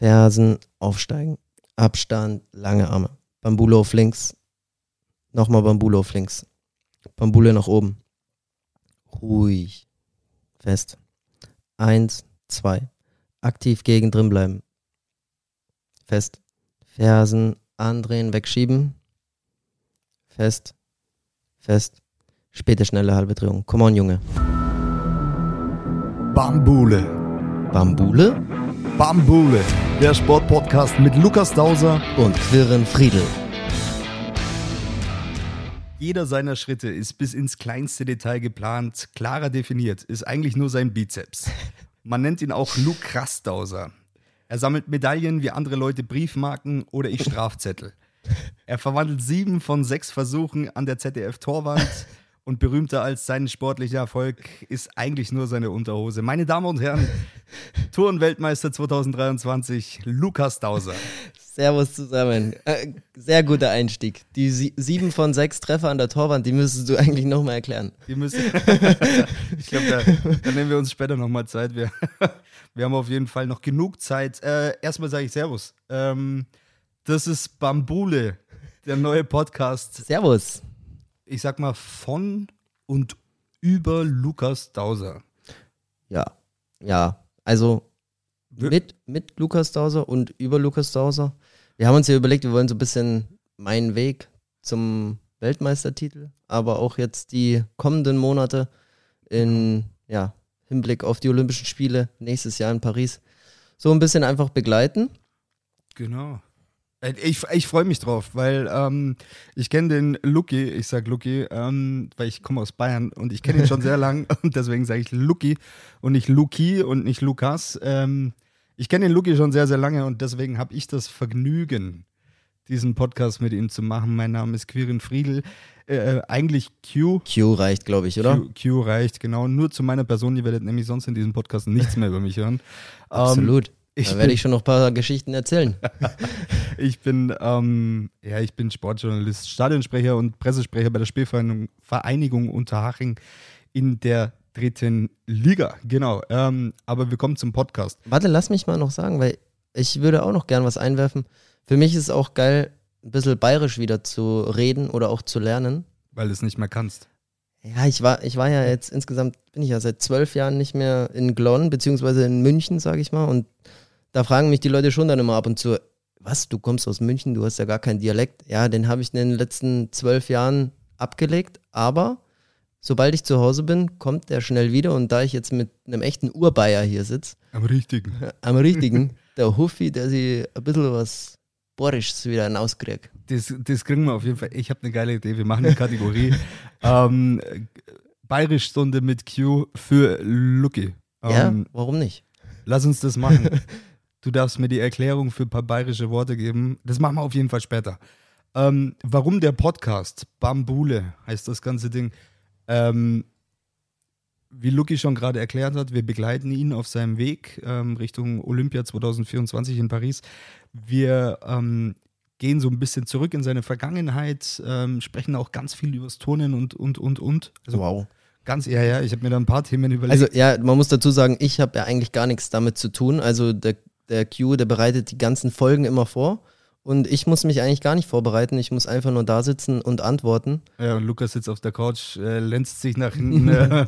Fersen aufsteigen. Abstand, lange Arme. Bambulo auf links. Nochmal Bambulo auf links. Bambule nach oben. Ruhig. Fest. Eins, zwei. Aktiv gegen drin bleiben. Fest. Fersen andrehen, wegschieben. Fest. Fest. Späte schnelle halbe Drehung. Come on, Junge. Bambule. Bambule Bambule. Der Sportpodcast mit Lukas Dauser. und Quirren Friedel. Jeder seiner Schritte ist bis ins kleinste Detail geplant, klarer definiert, ist eigentlich nur sein Bizeps. Man nennt ihn auch Luke Krastauser. Er sammelt Medaillen wie andere Leute Briefmarken oder ich Strafzettel. Er verwandelt sieben von sechs Versuchen an der ZDF-Torwand und berühmter als sein sportlicher Erfolg ist eigentlich nur seine Unterhose. Meine Damen und Herren, Tourenweltmeister 2023, Lukas Dauser. Servus zusammen. Äh, sehr guter Einstieg. Die sie sieben von sechs Treffer an der Torwand, die müsstest du eigentlich nochmal erklären. Die müssen. ich glaube, da, da nehmen wir uns später nochmal Zeit. Wir, wir haben auf jeden Fall noch genug Zeit. Äh, erstmal sage ich Servus. Ähm, das ist Bambule, der neue Podcast. Servus. Ich sag mal von und über Lukas Dauser. Ja, ja. Also mit, mit Lukas Dauser und über Lukas Dauser. Wir haben uns ja überlegt, wir wollen so ein bisschen meinen Weg zum Weltmeistertitel, aber auch jetzt die kommenden Monate in ja, Hinblick auf die Olympischen Spiele nächstes Jahr in Paris so ein bisschen einfach begleiten. Genau. Äh, Ich, ich freue mich drauf, weil ähm, ich kenne den Lucky, ich sag Lucky, ähm, weil ich komme aus Bayern und ich kenne ihn schon sehr lang und deswegen sage ich Lucky und nicht Luki und nicht Lukas. Ähm, ich kenne den Lucky schon sehr, sehr lange und deswegen habe ich das Vergnügen, diesen Podcast mit ihm zu machen. Mein Name ist Quirin Friedel. Äh, eigentlich Q. Q reicht, glaube ich, oder? Q, Q reicht, genau. Nur zu meiner Person, ihr werdet nämlich sonst in diesem Podcast nichts mehr über mich hören. Absolut. Ich da werde ich schon noch ein paar Geschichten erzählen. Ich bin, ähm, ja, ich bin Sportjournalist, Stadionsprecher und Pressesprecher bei der Spielvereinigung Vereinigung Unterhaching in der dritten Liga. Genau. Ähm, aber wir kommen zum Podcast. Warte, lass mich mal noch sagen, weil ich würde auch noch gern was einwerfen. Für mich ist es auch geil, ein bisschen bayerisch wieder zu reden oder auch zu lernen. Weil du es nicht mehr kannst. Ja, ich war, ich war ja jetzt insgesamt, bin ich ja seit zwölf Jahren nicht mehr in Glonn, beziehungsweise in München, sage ich mal. Und da fragen mich die Leute schon dann immer ab und zu, was, du kommst aus München, du hast ja gar keinen Dialekt. Ja, den habe ich in den letzten zwölf Jahren abgelegt, aber sobald ich zu Hause bin, kommt der schnell wieder. Und da ich jetzt mit einem echten Urbayer hier sitze, Am richtigen. am richtigen, der Huffi, der sich ein bisschen was Borisches wieder hinauskriegt. Das, das kriegen wir auf jeden Fall. Ich habe eine geile Idee. Wir machen eine Kategorie. ähm, Bayerisch-Stunde mit Q für Lucky. Ja, Ähm, warum nicht? Lass uns das machen. Du darfst mir die Erklärung für ein paar bayerische Worte geben. Das machen wir auf jeden Fall später. Ähm, warum der Podcast? Bambule heißt das ganze Ding. Ähm, wie Lucky schon gerade erklärt hat, wir begleiten ihn auf seinem Weg ähm, Richtung Olympia 2024 in Paris. Wir ähm, gehen so ein bisschen zurück in seine Vergangenheit, ähm, sprechen auch ganz viel übers Turnen und, und, und, und. Also wow. ganz, ja, ja, ich habe mir da ein paar Themen überlegt. Also ja, man muss dazu sagen, ich habe ja eigentlich gar nichts damit zu tun. Also der, der Q, der bereitet die ganzen Folgen immer vor. Und ich muss mich eigentlich gar nicht vorbereiten. Ich muss einfach nur da sitzen und antworten. Ja, und Lukas sitzt auf der Couch, äh, lenzt sich nach hinten äh,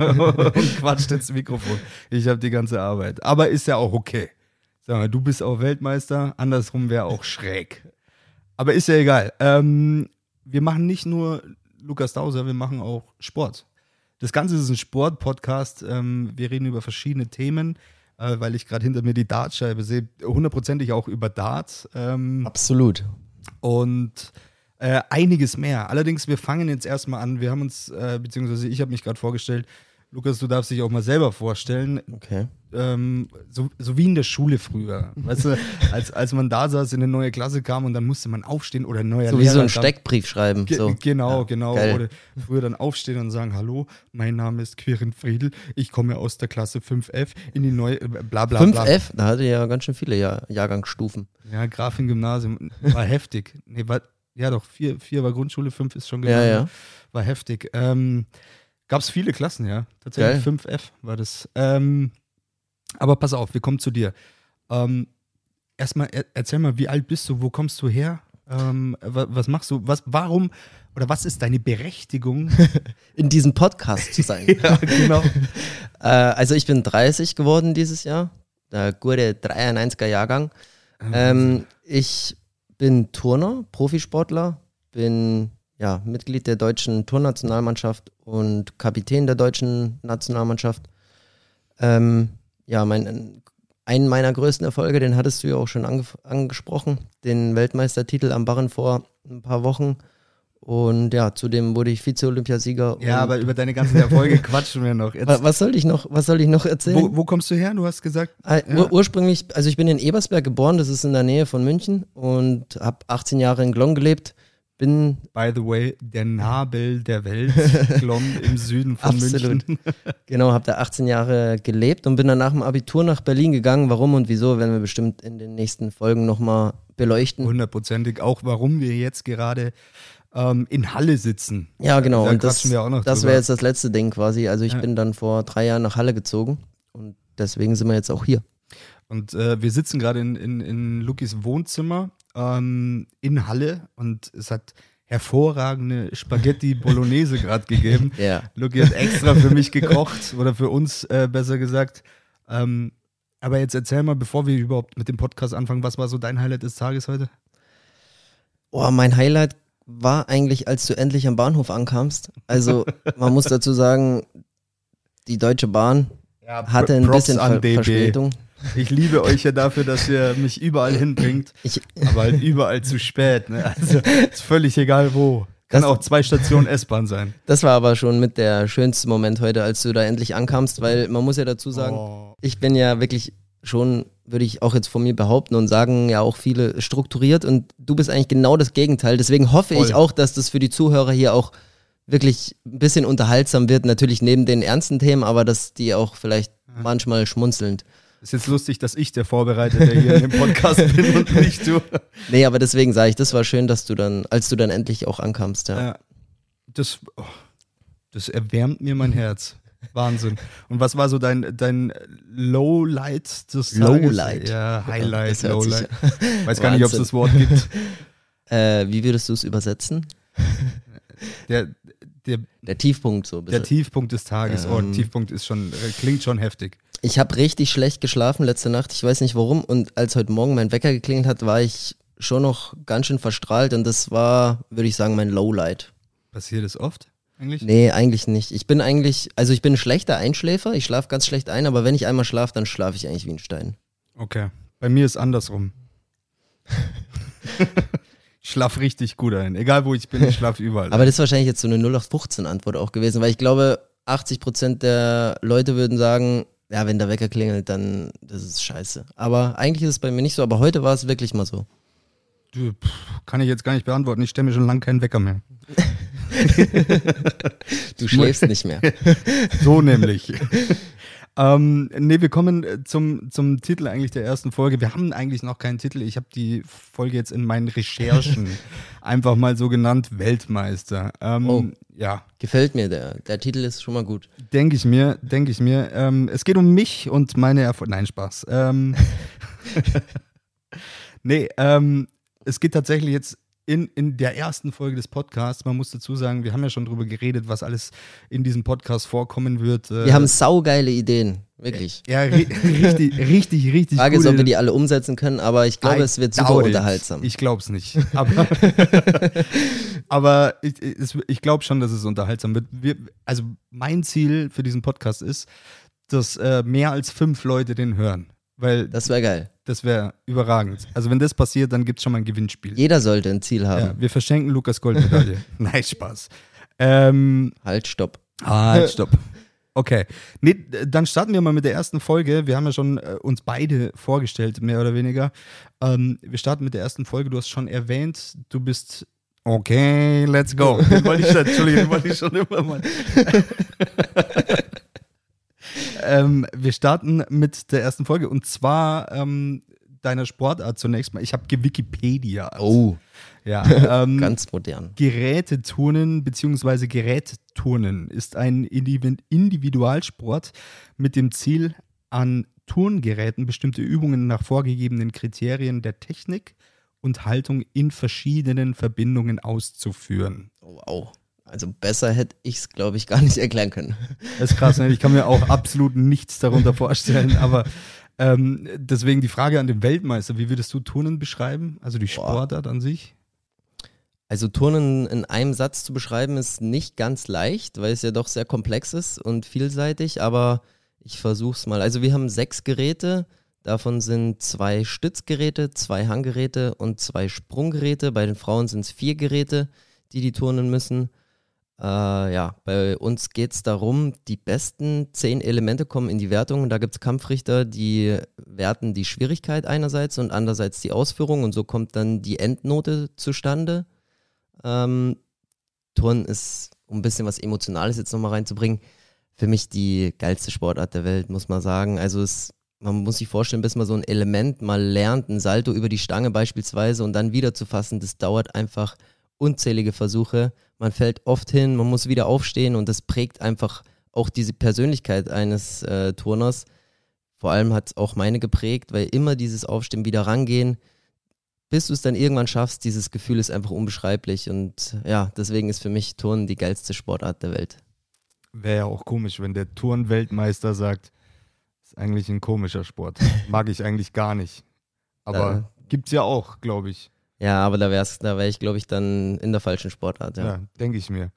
und quatscht ins Mikrofon. Ich habe die ganze Arbeit. Aber ist ja auch okay. Sag mal, du bist auch Weltmeister, andersrum wäre auch schräg. Aber ist ja egal. Ähm, wir machen nicht nur Lukas Dauser, wir machen auch Sport. Das Ganze ist ein Sport-Podcast. Ähm, wir reden über verschiedene Themen, äh, weil ich gerade hinter mir die Dartscheibe sehe. Hundertprozentig auch über Dart. Ähm, Absolut. und äh, einiges mehr. Allerdings, wir fangen jetzt erstmal an. Wir haben uns, äh, beziehungsweise ich habe mich gerade vorgestellt. Lukas, du darfst dich auch mal selber vorstellen. Okay. Ähm, so, so wie in der Schule früher. Weißt du, als, als man da saß, in eine neue Klasse kam und dann musste man aufstehen oder ein neuer So wie Lehrer so ein. Steckbrief schreiben. Ge So. Genau, Ja, genau. geil. Oder früher dann aufstehen und sagen, hallo, mein Name ist Quirin Friedel, ich komme aus der Klasse 5F in die neue, äh, bla bla bla. 5F, da hatte ja ganz schön viele Jahr Jahrgangsstufen. Ja, Grafin-Gymnasium, war heftig. Nee, war, ja doch, vier, vier war Grundschule, fünf ist schon Ja, Gymnasium. ja. War heftig. Ähm, Gab es viele Klassen, ja. Tatsächlich Geil. 5F war das. Ähm, aber pass auf, wir kommen zu dir. Ähm, erstmal er, erzähl mal, wie alt bist du, wo kommst du her? Ähm, was, was machst du? Was, warum oder was ist deine Berechtigung? In diesem Podcast zu sein. ja, genau. Äh, also ich bin 30 geworden dieses Jahr, der gute 93er Jahrgang. Ähm, ich bin Turner, Profisportler, bin ja, Mitglied der deutschen Turnationalmannschaft und Kapitän der deutschen Nationalmannschaft. Ähm, ja, mein, einen meiner größten Erfolge, den hattest du ja auch schon ange angesprochen, den Weltmeistertitel am Barren vor ein paar Wochen. Und ja, zudem wurde ich Vize-Olympiasieger. Ja, aber über deine ganzen Erfolge quatschen wir noch. Jetzt, Wa- was soll ich noch, was soll ich noch erzählen? wo, wo kommst du her? Du hast gesagt, Ah, ur ursprünglich, also ich bin in Ebersberg geboren, das ist in der Nähe von München und habe 18 Jahre in Glonn gelebt. Bin by the way, der Nabel der Welt, Glonn im Süden von Absolut. München. genau, habe da 18 Jahre gelebt und bin dann nach dem Abitur nach Berlin gegangen. Warum und wieso werden wir bestimmt in den nächsten Folgen nochmal beleuchten. Hundertprozentig. Auch warum wir jetzt gerade ähm, in Halle sitzen. ja, genau. Da und das, das wäre jetzt das letzte Ding quasi. Also ich Ja. bin dann vor drei Jahren nach Halle gezogen und deswegen sind wir jetzt auch hier. Und äh, wir sitzen gerade in, in, in Lukis Wohnzimmer ähm, in Halle und es hat hervorragende Spaghetti Bolognese gerade gegeben. Ja. Luki hat extra für mich gekocht oder für uns äh, besser gesagt. Ähm, aber jetzt erzähl mal, bevor wir überhaupt mit dem Podcast anfangen, was war so dein Highlight des Tages heute? Oh, mein Highlight war eigentlich, als du endlich am Bahnhof ankamst. Also man muss dazu sagen, die Deutsche Bahn Ja, hatte ein Props bisschen Ver DB. Verspätung. Ich liebe euch ja dafür, dass ihr mich überall hinbringt, Ich, aber halt überall zu spät. Ne? Also ist völlig egal wo. Kann Das- auch zwei Stationen S-Bahn sein. das war aber schon mit der schönste Moment heute, als du da endlich ankamst, weil man muss ja dazu sagen, Oh. ich bin ja wirklich schon, würde ich auch jetzt von mir behaupten und sagen, ja auch viele strukturiert und du bist eigentlich genau das Gegenteil. Deswegen hoffe Voll. ich auch, dass das für die Zuhörer hier auch wirklich ein bisschen unterhaltsam wird. Natürlich neben den ernsten Themen, aber dass die auch vielleicht manchmal schmunzelnd. Ist jetzt lustig, dass ich der Vorbereitete hier dem Podcast bin und nicht du. Nee, aber deswegen sage ich, das war schön, dass du dann, als du dann endlich auch ankamst, ja. Ja. Das, oh, das erwärmt mir mein Herz. Wahnsinn. Und was war so dein, dein Lowlight des Tages? Lowlight. Ja, Highlight, sich- Lowlight. Weiß gar nicht, ob es Wahnsinn. das Wort gibt. Äh, wie würdest du es übersetzen? Der, der, Der Tiefpunkt so. ein der. Tiefpunkt des Tages. Oh, Ähm. Tiefpunkt ist schon, äh, klingt schon heftig. Ich habe richtig schlecht geschlafen letzte Nacht. Ich weiß nicht warum. Und als heute Morgen mein Wecker geklingelt hat, war ich schon noch ganz schön verstrahlt. Und das war, würde ich sagen, mein Lowlight. Passiert es oft eigentlich? Nee, eigentlich nicht. Ich bin eigentlich, also ich bin ein schlechter Einschläfer. Ich schlafe ganz schlecht ein. Aber wenn ich einmal schlafe, dann schlafe ich eigentlich wie ein Stein. Okay. Bei mir ist andersrum. ich schlaf richtig gut ein. Egal wo ich bin, ich schlaf überall. Aber das ist wahrscheinlich jetzt so eine 0815-Antwort auch gewesen. Weil ich glaube, 80% der Leute würden sagen, ja, wenn der Wecker klingelt, dann das ist scheiße. Aber eigentlich ist es bei mir nicht so. Aber heute war es wirklich mal so. Du, pff, kann ich jetzt gar nicht beantworten. Ich stelle mir schon lange keinen Wecker mehr. Du schläfst nicht mehr. So nämlich. ähm, nee, wir kommen äh, zum, zum Titel eigentlich der ersten Folge. Wir haben eigentlich noch keinen Titel. Ich habe die Folge jetzt in meinen Recherchen einfach mal so genannt Weltmeister. Ähm, Oh. Ja, Gefällt mir, der, der Titel ist schon mal gut. denke ich mir, denke ich mir. Ähm, es geht um mich und meine Erfolge. Nein, Spaß. Ähm, nee, ähm, es geht tatsächlich jetzt in, in der ersten Folge des Podcasts. Man muss dazu sagen, wir haben ja schon drüber geredet, was alles in diesem Podcast vorkommen wird. Äh, Wir haben saugeile Ideen, wirklich. Ja, ri richtig, richtig, richtig. Frage ist, ob wir die alle umsetzen können, aber ich glaube, I es wird super it. unterhaltsam. Ich glaube es nicht. Aber, aber ich, ich glaube schon, dass es unterhaltsam wird. Wir, also mein Ziel für diesen Podcast ist, dass äh, mehr als fünf Leute den hören. Weil Das wäre geil. Wäre überragend. Also wenn das passiert, dann gibt es schon mal ein Gewinnspiel. Jeder sollte ein Ziel haben. Ja, wir verschenken Lukas Goldmedaille. Nein, Spaß. Ähm, Halt, stopp. Halt, stopp. Okay. Nee, dann starten wir mal mit der ersten Folge. Wir haben ja schon äh, uns beide vorgestellt, mehr oder weniger. Ähm, wir starten mit der ersten Folge. Du hast schon erwähnt, du bist. Okay, let's go. Den wollte ich, schon- Entschuldigung, den wollte ich schon immer mal. ähm, wir starten mit der ersten Folge und zwar ähm, deiner Sportart zunächst mal. Ich habe Wikipedia. Oh, Ja, ähm, ganz modern. Geräteturnen bzw. Gerätturnen ist ein Individ- Individualsport mit dem Ziel, an Turngeräten bestimmte Übungen nach vorgegebenen Kriterien der Technik und Haltung in verschiedenen Verbindungen auszuführen. Oh, wow. Also besser hätte ich es, glaube ich, gar nicht erklären können. Das ist krass, ne? ich kann mir auch absolut nichts darunter vorstellen, aber ähm, deswegen die Frage an den Weltmeister, wie würdest du Turnen beschreiben? Also die Sportart an sich? Also Turnen in einem Satz zu beschreiben ist nicht ganz leicht, weil es ja doch sehr komplex ist und vielseitig, aber ich versuche es mal. Also wir haben sechs Geräte, davon sind zwei Stützgeräte, zwei Hanggeräte und zwei Sprunggeräte. Bei den Frauen sind es vier Geräte, die die turnen müssen. Äh, ja, bei uns geht es darum, die besten zehn Elemente kommen in die Wertung. Da gibt es Kampfrichter, die werten die Schwierigkeit einerseits und andererseits die Ausführung und so kommt dann die Endnote zustande. Ähm, Turnen ist, um ein bisschen was Emotionales jetzt nochmal reinzubringen, für mich die geilste Sportart der Welt, muss man sagen. Also es, man muss sich vorstellen, bis man so ein Element mal lernt, ein Salto über die Stange beispielsweise und dann wieder zu fassen, das dauert einfach unzählige Versuche. Man fällt oft hin, man muss wieder aufstehen und das prägt einfach auch diese Persönlichkeit eines äh, Turners. Vor allem hat es auch meine geprägt, weil immer dieses Aufstehen, wieder rangehen, bis du es dann irgendwann schaffst, dieses Gefühl ist einfach unbeschreiblich. Und ja, deswegen ist für mich Turnen die geilste Sportart der Welt. Wäre ja auch komisch, wenn der Turnweltmeister sagt, ist eigentlich ein komischer Sport. Mag ich eigentlich gar nicht. Aber gibt es ja auch, glaube ich. Ja, aber da wäre da wär ich, glaube ich, dann in der falschen Sportart. Ja, ja denke ich mir.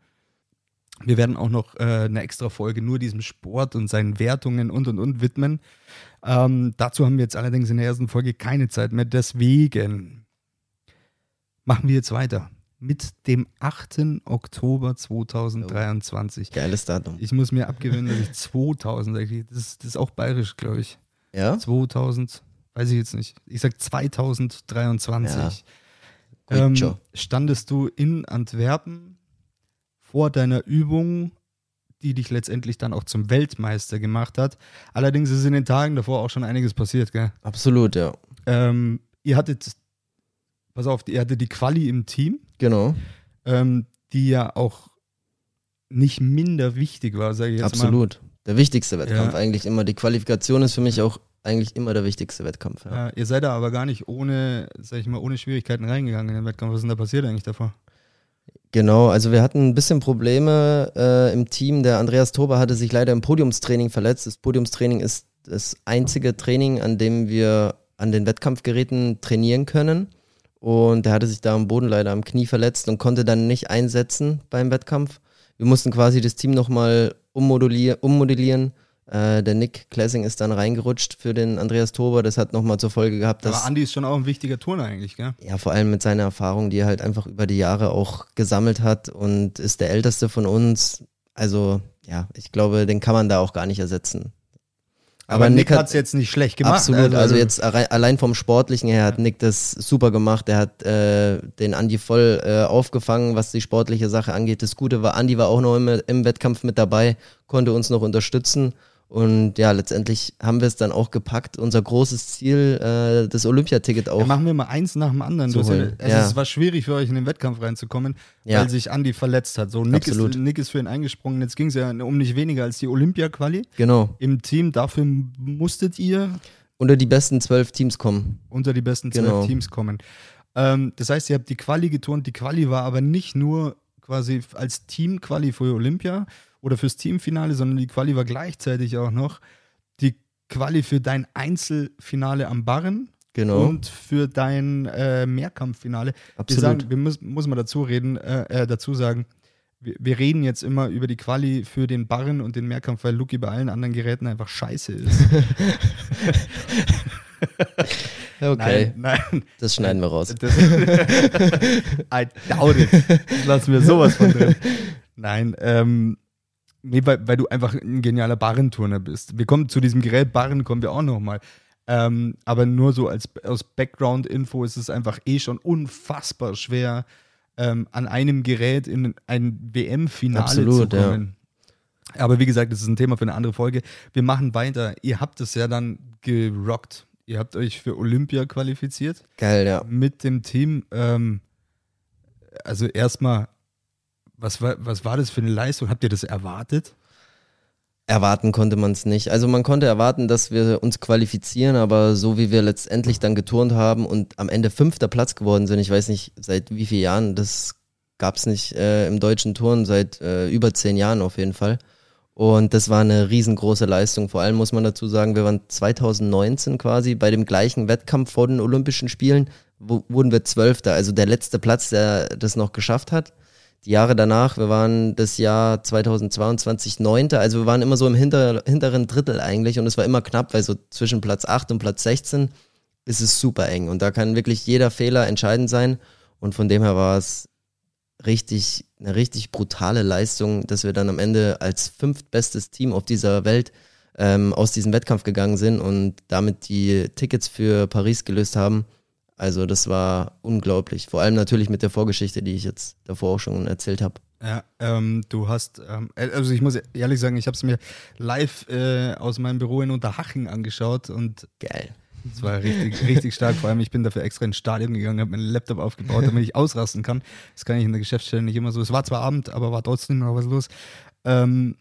Wir werden auch noch äh, eine extra Folge nur diesem Sport und seinen Wertungen und und und widmen. Ähm, dazu haben wir jetzt allerdings in der ersten Folge keine Zeit mehr. Deswegen machen wir jetzt weiter mit dem 8. Oktober 2023. Oh, geiles Datum. Ich muss mir abgewöhnen, dass ich 2000 sage. Das, das ist auch bayerisch, glaube ich. Ja? 2000, weiß ich jetzt nicht. Ich sage 2023. Ja. Ähm, standest du in Antwerpen vor deiner Übung, die dich letztendlich dann auch zum Weltmeister gemacht hat. Allerdings ist in den Tagen davor auch schon einiges passiert, gell? Absolut, ja. Ähm, ihr hattet pass auf, er hatte die Quali im Team. Genau. Ähm, die ja auch nicht minder wichtig war, sage ich jetzt Absolut. mal. Absolut. Der wichtigste Wettkampf ja. eigentlich immer. Die Qualifikation ist für mich auch eigentlich immer der wichtigste Wettkampf. Ja. Ja, ihr seid da aber gar nicht ohne, sag ich mal, ohne Schwierigkeiten reingegangen in den Wettkampf. Was ist denn da passiert eigentlich davor? Genau, also wir hatten ein bisschen Probleme äh, im Team. Der Andreas Tober hatte sich leider im Podiumstraining verletzt. Das Podiumstraining ist das einzige Training, an dem wir an den Wettkampfgeräten trainieren können. Und der hatte sich da am Boden leider am Knie verletzt und konnte dann nicht einsetzen beim Wettkampf. Wir mussten quasi das Team nochmal ummodellier ummodellieren. Äh, der Nick Klessing ist dann reingerutscht für den Andreas Tober. Das hat nochmal zur Folge gehabt, dass. Aber Andi ist schon auch ein wichtiger Turner eigentlich, gell? Ja, vor allem mit seiner Erfahrung, die er halt einfach über die Jahre auch gesammelt hat und ist der älteste von uns. Also, ja, ich glaube, den kann man da auch gar nicht ersetzen. Aber, Nick, Nick hat es jetzt nicht schlecht gemacht. Absolut, also, also jetzt allein vom Sportlichen her hat Nick das super gemacht. Er hat äh, den Andi voll äh, aufgefangen, was die sportliche Sache angeht. Das Gute war, Andi war auch noch im, im Wettkampf mit dabei, konnte uns noch unterstützen. Und ja, letztendlich haben wir es dann auch gepackt. Unser großes Ziel, äh, das Olympiaticket auch. Ja, machen wir mal eins nach dem anderen. Ja, also ja. Es war schwierig für euch in den Wettkampf reinzukommen, ja. weil sich Andi verletzt hat. So, Nick, ist, Nick ist für ihn eingesprungen. Jetzt ging es ja um nicht weniger als die Olympia-Quali. Genau. Im Team, dafür musstet ihr unter die besten zwölf Teams kommen. Unter die besten zwölf genau. Teams kommen. Ähm, das heißt, ihr habt die Quali geturnt. Die Quali war aber nicht nur quasi als Team-Quali für Olympia, oder fürs Teamfinale, sondern die Quali war gleichzeitig auch noch die Quali für dein Einzelfinale am Barren genau. und für dein äh, Mehrkampffinale. Absolut. Wir, sagen, wir müssen, muss man dazu reden, äh, äh, dazu sagen, wir, wir, reden jetzt immer über die Quali für den Barren und den Mehrkampf, weil Luki bei allen anderen Geräten einfach scheiße ist. okay. Nein, nein. Das schneiden wir raus. Das, I doubt it. Das lassen wir sowas von drin. Nein, ähm, Nee, weil, weil du einfach ein genialer Barrenturner bist. Wir kommen zu diesem Gerät Barren, kommen wir auch nochmal. Ähm, aber nur so als aus Background-Info ist es einfach eh schon unfassbar schwer, ähm, an einem Gerät in ein WM-Finale zu kommen. Ja. Aber wie gesagt, das ist ein Thema für eine andere Folge. Wir machen weiter. Ihr habt es ja dann gerockt. Ihr habt euch für Olympia qualifiziert. Geil, ja. Mit dem Team. Ähm, also erstmal was war, was war das für eine Leistung? Habt ihr das erwartet? Erwarten konnte man es nicht. Also man konnte erwarten, dass wir uns qualifizieren, aber so wie wir letztendlich dann geturnt haben und am Ende fünfter Platz geworden sind, ich weiß nicht seit wie vielen Jahren, das gab es nicht äh, im deutschen Turn, seit äh, über zehn Jahren auf jeden Fall. Und das war eine riesengroße Leistung. Vor allem muss man dazu sagen, wir waren 2019 quasi bei dem gleichen Wettkampf vor den Olympischen Spielen, wo, wurden wir Zwölfter, also der letzte Platz, der das noch geschafft hat die Jahre danach, wir waren das Jahr 2022 Neunter, also wir waren immer so im hinter, hinteren Drittel eigentlich und es war immer knapp, weil so zwischen Platz 8 und Platz 16 ist es super eng und da kann wirklich jeder Fehler entscheidend sein und von dem her war es richtig, eine richtig brutale Leistung, dass wir dann am Ende als fünftbestes Team auf dieser Welt ähm, aus diesem Wettkampf gegangen sind und damit die Tickets für Paris gelöst haben. Also das war unglaublich. Vor allem natürlich mit der Vorgeschichte, die ich jetzt davor auch schon erzählt habe. Ja, ähm, du hast, ähm, äh, also ich muss ehrlich sagen, ich habe es mir live äh, aus meinem Büro in Unterhaching angeschaut und geil. Es war richtig, richtig stark. Vor allem, ich bin dafür extra ins Stadion gegangen, habe meinen Laptop aufgebaut, damit ich ausrasten kann. Das kann ich in der Geschäftsstelle nicht immer so. Es war zwar Abend, aber war trotzdem noch was los. Ähm,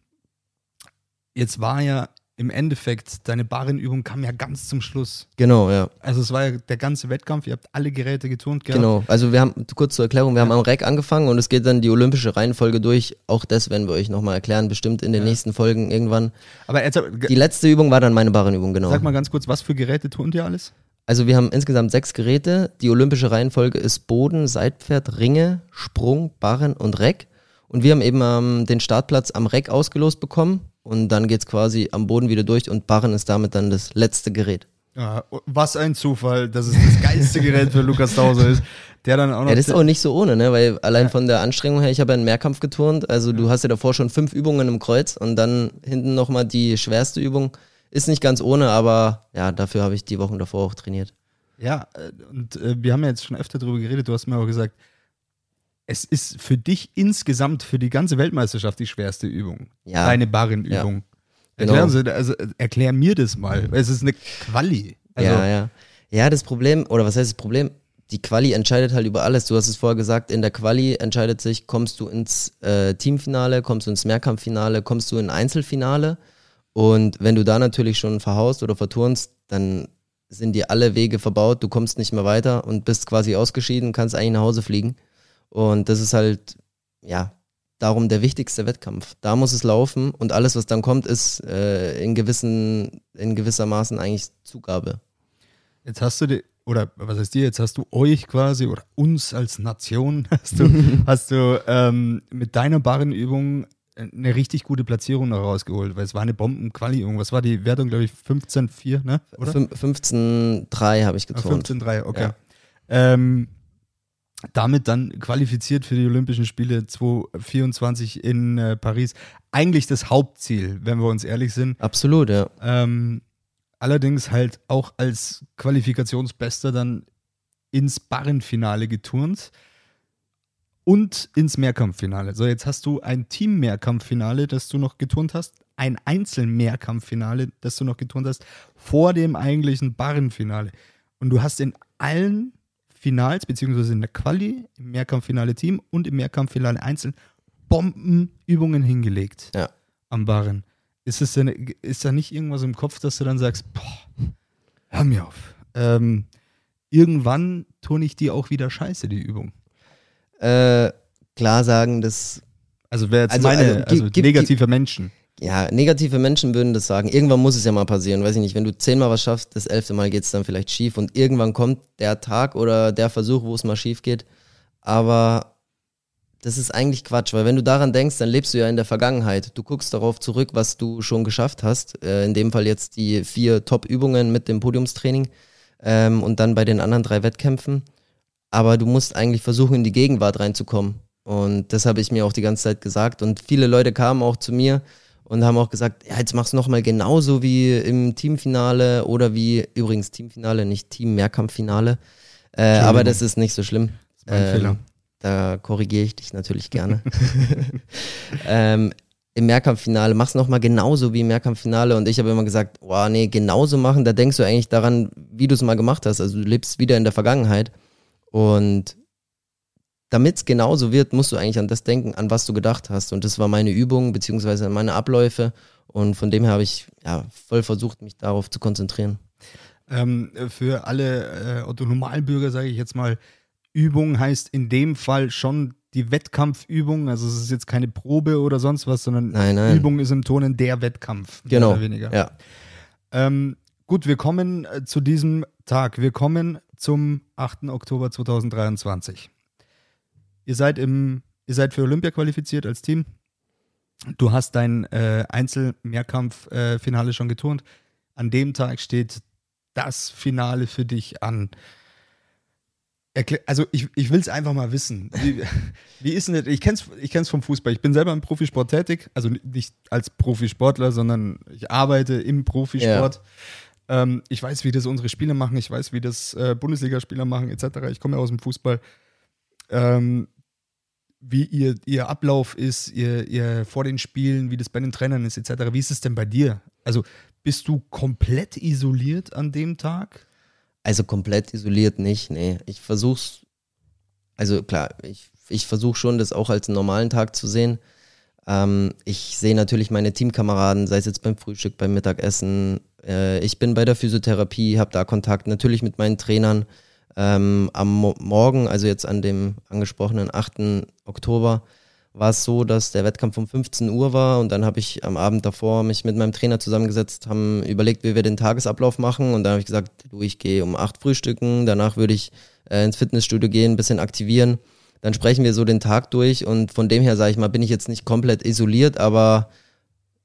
jetzt war ja im Endeffekt, deine Barrenübung kam ja ganz zum Schluss. Genau, ja. Also es war ja der ganze Wettkampf, ihr habt alle Geräte geturnt gehabt. Genau, also wir haben, kurz zur Erklärung, wir ja. haben am Reck angefangen und es geht dann die olympische Reihenfolge durch. Auch das werden wir euch nochmal erklären, bestimmt in den ja. nächsten Folgen irgendwann. Aber jetzt, die letzte Übung war dann meine Barrenübung, genau. Sag mal ganz kurz, was für Geräte turnt ihr alles? Also wir haben insgesamt sechs Geräte. Die olympische Reihenfolge ist Boden, Seitpferd, Ringe, Sprung, Barren und Reck. Und wir haben eben ähm, den Startplatz am Reck ausgelost bekommen und dann geht es quasi am Boden wieder durch und Barren ist damit dann das letzte Gerät. Ja, was ein Zufall, dass es das geilste Gerät für Lukas Tauser ist. Der dann auch noch ja, das ist auch nicht so ohne, ne? Weil allein ja. von der Anstrengung her, ich habe ja einen Mehrkampf geturnt, also du hast ja davor schon fünf Übungen im Kreuz und dann hinten nochmal die schwerste Übung. Ist nicht ganz ohne, aber ja, dafür habe ich die Wochen davor auch trainiert. Ja, äh, und äh, wir haben ja jetzt schon öfter darüber geredet, du hast mir auch gesagt, es ist für dich insgesamt für die ganze Weltmeisterschaft die schwerste Übung. Ja. Deine Barrenübung. Ja. Genau. Sie, also erklär mir das mal. Es ist eine Quali. Also, ja, ja. Ja, das Problem, oder was heißt das Problem? Die Quali entscheidet halt über alles. Du hast es vorher gesagt, in der Quali entscheidet sich, kommst du ins äh, Teamfinale, kommst du ins Mehrkampffinale, kommst du in Einzelfinale. Und wenn du da natürlich schon verhaust oder verturnst, dann sind dir alle Wege verbaut, du kommst nicht mehr weiter und bist quasi ausgeschieden, kannst eigentlich nach Hause fliegen. Und das ist halt, ja, darum der wichtigste Wettkampf. Da muss es laufen und alles, was dann kommt, ist äh, in gewissen, in gewissermaßen eigentlich Zugabe. Jetzt hast du die, oder was heißt dir, jetzt hast du euch quasi oder uns als Nation, hast du, hast du ähm, mit deiner Barrenübung eine richtig gute Platzierung noch rausgeholt, weil es war eine bomben Was war die Wertung, glaube ich, 15-4, ne? 15-3 habe ich geturnt. 15-3, okay. Ja. Ähm, damit dann qualifiziert für die Olympischen Spiele 2024 in äh, Paris. Eigentlich das Hauptziel, wenn wir uns ehrlich sind. Absolut, ja. Ähm, allerdings halt auch als Qualifikationsbester dann ins Barrenfinale geturnt und ins Mehrkampffinale. So, jetzt hast du ein Team-Mehrkampffinale, das du noch geturnt hast, ein Einzel-Mehrkampffinale, das du noch geturnt hast, vor dem eigentlichen Barrenfinale. Und du hast in allen Finals, beziehungsweise in der Quali, im Mehrkampffinale Team und im Mehrkampffinale einzeln Bombenübungen hingelegt ja. am Barren. Ist, es denn, ist da nicht irgendwas im Kopf, dass du dann sagst, boah, hör mir auf. Ähm, irgendwann tue ich die auch wieder scheiße, die Übung. Äh, klar sagen, dass. Also wer jetzt also, meine, also, also negative Menschen ja, negative Menschen würden das sagen. Irgendwann muss es ja mal passieren. Weiß ich nicht, wenn du zehnmal was schaffst, das elfte Mal geht es dann vielleicht schief und irgendwann kommt der Tag oder der Versuch, wo es mal schief geht. Aber das ist eigentlich Quatsch, weil wenn du daran denkst, dann lebst du ja in der Vergangenheit. Du guckst darauf zurück, was du schon geschafft hast. Äh, in dem Fall jetzt die vier Top-Übungen mit dem Podiumstraining ähm, und dann bei den anderen drei Wettkämpfen. Aber du musst eigentlich versuchen, in die Gegenwart reinzukommen. Und das habe ich mir auch die ganze Zeit gesagt. Und viele Leute kamen auch zu mir und haben auch gesagt, ja, jetzt machst du nochmal genauso wie im Teamfinale oder wie übrigens Teamfinale, nicht Team-Mehrkampffinale. Äh, aber das ist nicht so schlimm. Das ist mein ähm, Fehler. Da korrigiere ich dich natürlich gerne. ähm, Im Mehrkampffinale machst du nochmal genauso wie im Mehrkampffinale und ich habe immer gesagt, oh nee, genauso machen, da denkst du eigentlich daran, wie du es mal gemacht hast. Also du lebst wieder in der Vergangenheit und damit es genauso wird, musst du eigentlich an das denken, an was du gedacht hast. Und das war meine Übung, beziehungsweise meine Abläufe. Und von dem her habe ich ja, voll versucht, mich darauf zu konzentrieren. Ähm, für alle äh, Otto-Normalbürger, sage ich jetzt mal, Übung heißt in dem Fall schon die Wettkampfübung. Also es ist jetzt keine Probe oder sonst was, sondern nein, nein. Übung ist im Tonen der Wettkampf. Genau. Weniger. Ja. Ähm, gut, wir kommen äh, zu diesem Tag. Wir kommen zum 8. Oktober 2023. Ihr seid im, ihr seid für Olympia qualifiziert als Team. Du hast dein äh, Einzel-Mehrkampf-Finale äh, schon geturnt. An dem Tag steht das Finale für dich an. Erklär, also ich, ich will es einfach mal wissen. Wie, wie ist denn das? Ich kenne es ich kenn's vom Fußball. Ich bin selber im Profisport tätig, also nicht als Profisportler, sondern ich arbeite im Profisport. Ja. Ähm, ich weiß, wie das unsere Spieler machen, ich weiß, wie das äh, Bundesligaspieler machen, etc. Ich komme ja aus dem Fußball. Ähm, wie ihr, ihr Ablauf ist, ihr, ihr vor den Spielen, wie das bei den Trainern ist, etc. Wie ist es denn bei dir? Also bist du komplett isoliert an dem Tag? Also komplett isoliert nicht, nee. Ich versuch's, also klar, ich, ich versuche schon, das auch als einen normalen Tag zu sehen. Ähm, ich sehe natürlich meine Teamkameraden, sei es jetzt beim Frühstück, beim Mittagessen. Äh, ich bin bei der Physiotherapie, habe da Kontakt natürlich mit meinen Trainern. Ähm, am Mo Morgen, also jetzt an dem angesprochenen 8. Oktober, war es so, dass der Wettkampf um 15 Uhr war und dann habe ich am Abend davor mich mit meinem Trainer zusammengesetzt, haben überlegt, wie wir den Tagesablauf machen und dann habe ich gesagt, du, ich gehe um 8 frühstücken, danach würde ich äh, ins Fitnessstudio gehen, ein bisschen aktivieren. Dann sprechen wir so den Tag durch und von dem her, sage ich mal, bin ich jetzt nicht komplett isoliert, aber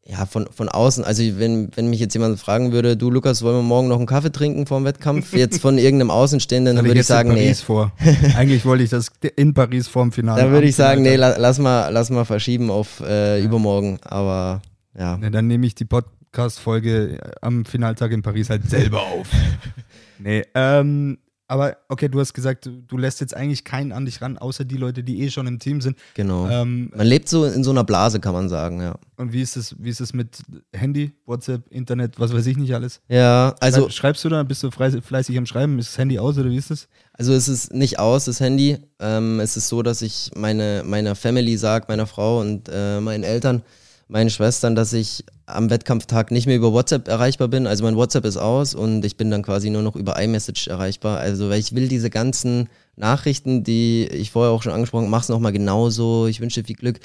ja, von, von außen, also wenn, wenn mich jetzt jemand fragen würde, du Lukas, wollen wir morgen noch einen Kaffee trinken vor dem Wettkampf? Jetzt von irgendeinem Außenstehenden, dann würde ich sagen, nee. Vor. Eigentlich wollte ich das in Paris vor dem Finale. Dann würde ich sagen, nee, lass mal, lass mal verschieben auf äh, ja. übermorgen. Aber ja. Nee, dann nehme ich die Podcast-Folge am Finaltag in Paris halt selber auf. nee, ähm, aber okay, du hast gesagt, du, lässt jetzt eigentlich keinen an dich ran, außer die Leute, die eh schon im Team sind. Genau. Ähm, man lebt so in so einer Blase, kann man sagen, ja. Und wie ist es, wie ist es mit Handy, WhatsApp, Internet, was weiß ich nicht alles? Ja, also. Schreib, schreibst du da? Bist du fleißig am Schreiben? Ist das Handy aus oder wie ist das? Also es ist nicht aus, das Handy. Ähm, es ist so, dass ich meine, meiner Family sage, meiner Frau und äh, meinen Eltern, meinen Schwestern, dass ich am Wettkampftag nicht mehr über WhatsApp erreichbar bin. Also mein WhatsApp ist aus und ich bin dann quasi nur noch über iMessage erreichbar. Also weil ich will diese ganzen Nachrichten, die ich vorher auch schon angesprochen habe, mach's nochmal genauso, ich wünsche dir viel Glück.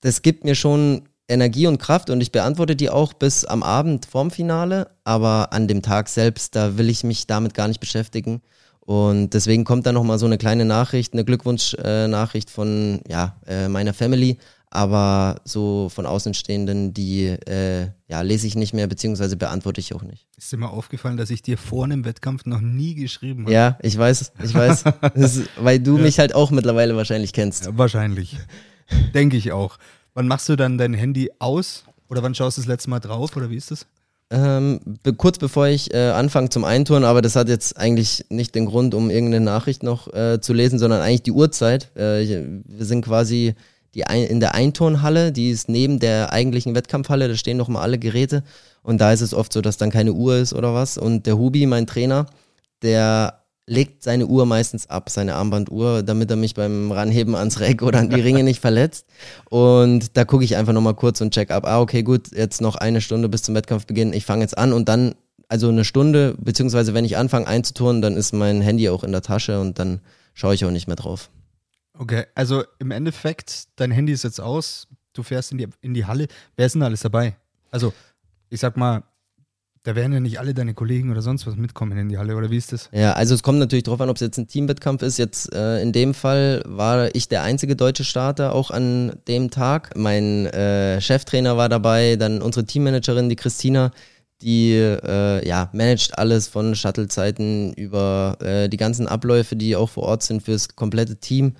Das gibt mir schon Energie und Kraft und ich beantworte die auch bis am Abend vorm Finale, aber an dem Tag selbst, da will ich mich damit gar nicht beschäftigen. Und deswegen kommt dann nochmal so eine kleine Nachricht, eine Glückwunsch-Nachricht von ja, äh, meiner Family aber so von Außenstehenden, die äh, ja, lese ich nicht mehr, beziehungsweise beantworte ich auch nicht. Ist dir mal aufgefallen, dass ich dir vor einem Wettkampf noch nie geschrieben habe? Ja, ich weiß, ich weiß. ist, weil du ja. mich halt auch mittlerweile wahrscheinlich kennst. Ja, wahrscheinlich. Denke ich auch. Wann machst du dann dein Handy aus? Oder wann schaust du das letzte Mal drauf? Oder wie ist das? Ähm, be kurz bevor ich äh, anfange zum Eintouren, aber das hat jetzt eigentlich nicht den Grund, um irgendeine Nachricht noch äh, zu lesen, sondern eigentlich die Uhrzeit. Äh, wir sind quasi die in der Einturnhalle, die ist neben der eigentlichen Wettkampfhalle, da stehen noch mal alle Geräte und da ist es oft so, dass dann keine Uhr ist oder was und der Hubi, mein Trainer, der legt seine Uhr meistens ab, seine Armbanduhr, damit er mich beim Ranheben ans Reck oder an die Ringe nicht verletzt. Und da gucke ich einfach nochmal kurz und check ab. Ah, okay, gut, jetzt noch eine Stunde bis zum Wettkampfbeginn. Ich fange jetzt an und dann, also eine Stunde, beziehungsweise wenn ich anfange einzuturnen, dann ist mein Handy auch in der Tasche und dann schaue ich auch nicht mehr drauf. Okay, also im Endeffekt, dein Handy ist jetzt aus, du fährst in die, in die Halle. Wer ist denn alles dabei? Also, ich sag mal, da werden ja nicht alle deine Kollegen oder sonst was mitkommen in die Halle, oder wie ist das? Ja, also es kommt natürlich drauf an, ob es jetzt ein Teamwettkampf ist. Jetzt äh, in dem Fall war ich der einzige deutsche Starter auch an dem Tag. Mein äh, Cheftrainer war dabei, dann unsere Teammanagerin, die Christina, die äh, ja, managt alles von Shuttlezeiten über äh, die ganzen Abläufe, die auch vor Ort sind fürs komplette Team.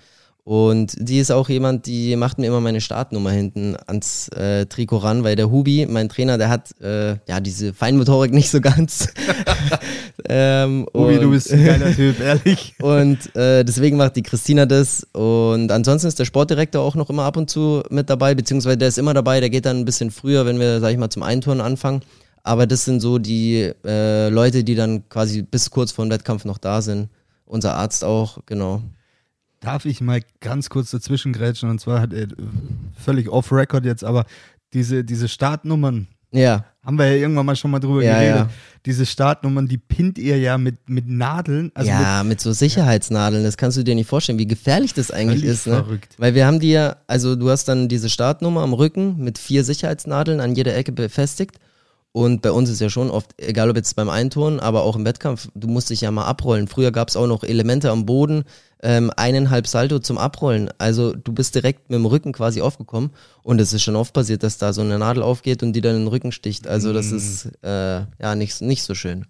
Und die ist auch jemand, die macht mir immer meine Startnummer hinten ans äh, Trikot ran, weil der Hubi, mein Trainer, der hat äh, ja diese Feinmotorik nicht so ganz. ähm, Hubi, du bist ein geiler Typ, ehrlich. Und äh, deswegen macht die Christina das. Und ansonsten ist der Sportdirektor auch noch immer ab und zu mit dabei, beziehungsweise der ist immer dabei, der geht dann ein bisschen früher, wenn wir, sag ich mal, zum Einturnen anfangen. Aber das sind so die äh, Leute, die dann quasi bis kurz vor dem Wettkampf noch da sind. Unser Arzt auch, genau darf ich mal ganz kurz dazwischen grätschen und zwar hat er völlig off record jetzt, aber diese, diese Startnummern, Ja, haben wir ja irgendwann mal schon mal drüber Ja, geredet. ja. Diese Startnummern, die pinnt ihr ja mit, mit Nadeln. Also ja, mit so Sicherheitsnadeln, das kannst du dir nicht vorstellen, wie gefährlich das eigentlich ist. Ne? verrückt. Weil wir haben die ja, also du hast dann diese Startnummer am Rücken mit vier Sicherheitsnadeln an jeder Ecke befestigt. Und bei uns ist ja schon oft, egal ob jetzt beim Einturnen, aber auch im Wettkampf, du musst dich ja mal abrollen. Früher gab es auch noch Elemente am Boden, ähm, eineinhalb Salto zum Abrollen. Also du bist direkt mit dem Rücken quasi aufgekommen. Und es ist schon oft passiert, dass da so eine Nadel aufgeht und die dann in den Rücken sticht. Also das ist äh, ja nicht, nicht so schön.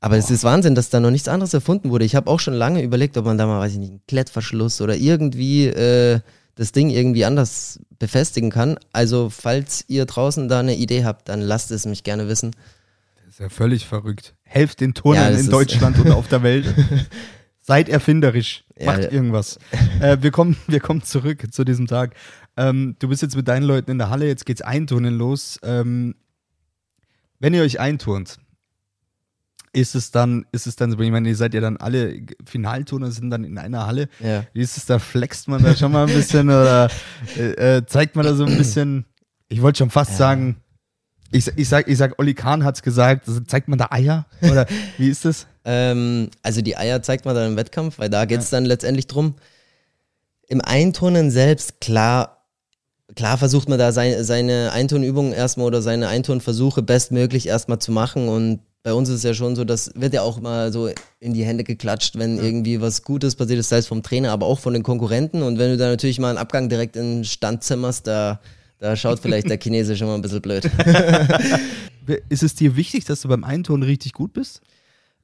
Aber es ist Wahnsinn, dass da noch nichts anderes erfunden wurde. Ich habe auch schon lange überlegt, ob man da mal, weiß ich nicht, einen Klettverschluss oder irgendwie äh, das Ding irgendwie anders befestigen kann. Also, falls ihr draußen da eine Idee habt, dann lasst es mich gerne wissen. Das ist ja völlig verrückt. Helft den Turnern Ja, in Deutschland und auf der Welt. Seid erfinderisch. Macht ja. irgendwas. äh, wir, kommen, wir kommen zurück zu diesem Tag. Ähm, du bist jetzt mit deinen Leuten in der Halle, jetzt geht's Einturnen los. Ähm, wenn ihr euch einturnt, ist es dann, ist es dann so, ich meine, ihr seid ja dann alle Finalturner sind dann in einer Halle. Ja. Wie ist es da? Flext man da schon mal ein bisschen oder äh, äh, zeigt man da so ein bisschen? Ich wollte schon fast Ja. sagen, ich, ich sag, ich sag, Olli Kahn hat's gesagt, also zeigt man da Eier? Oder wie ist das? Ähm, also die Eier zeigt man dann im Wettkampf, weil da geht's dann letztendlich drum. Im Einturnen selbst, klar, klar versucht man da seine, seine Einturnübungen erstmal oder seine Einturnversuche bestmöglich erstmal zu machen und bei uns ist es ja schon so, das wird ja auch mal so in die Hände geklatscht, wenn irgendwie was Gutes passiert ist, sei es vom Trainer, aber auch von den Konkurrenten. Und wenn du da natürlich mal einen Abgang direkt in den Stand zimmerst, da, da schaut vielleicht der Chinese schon mal ein bisschen blöd. Ist es dir wichtig, dass du beim Einturnen richtig gut bist?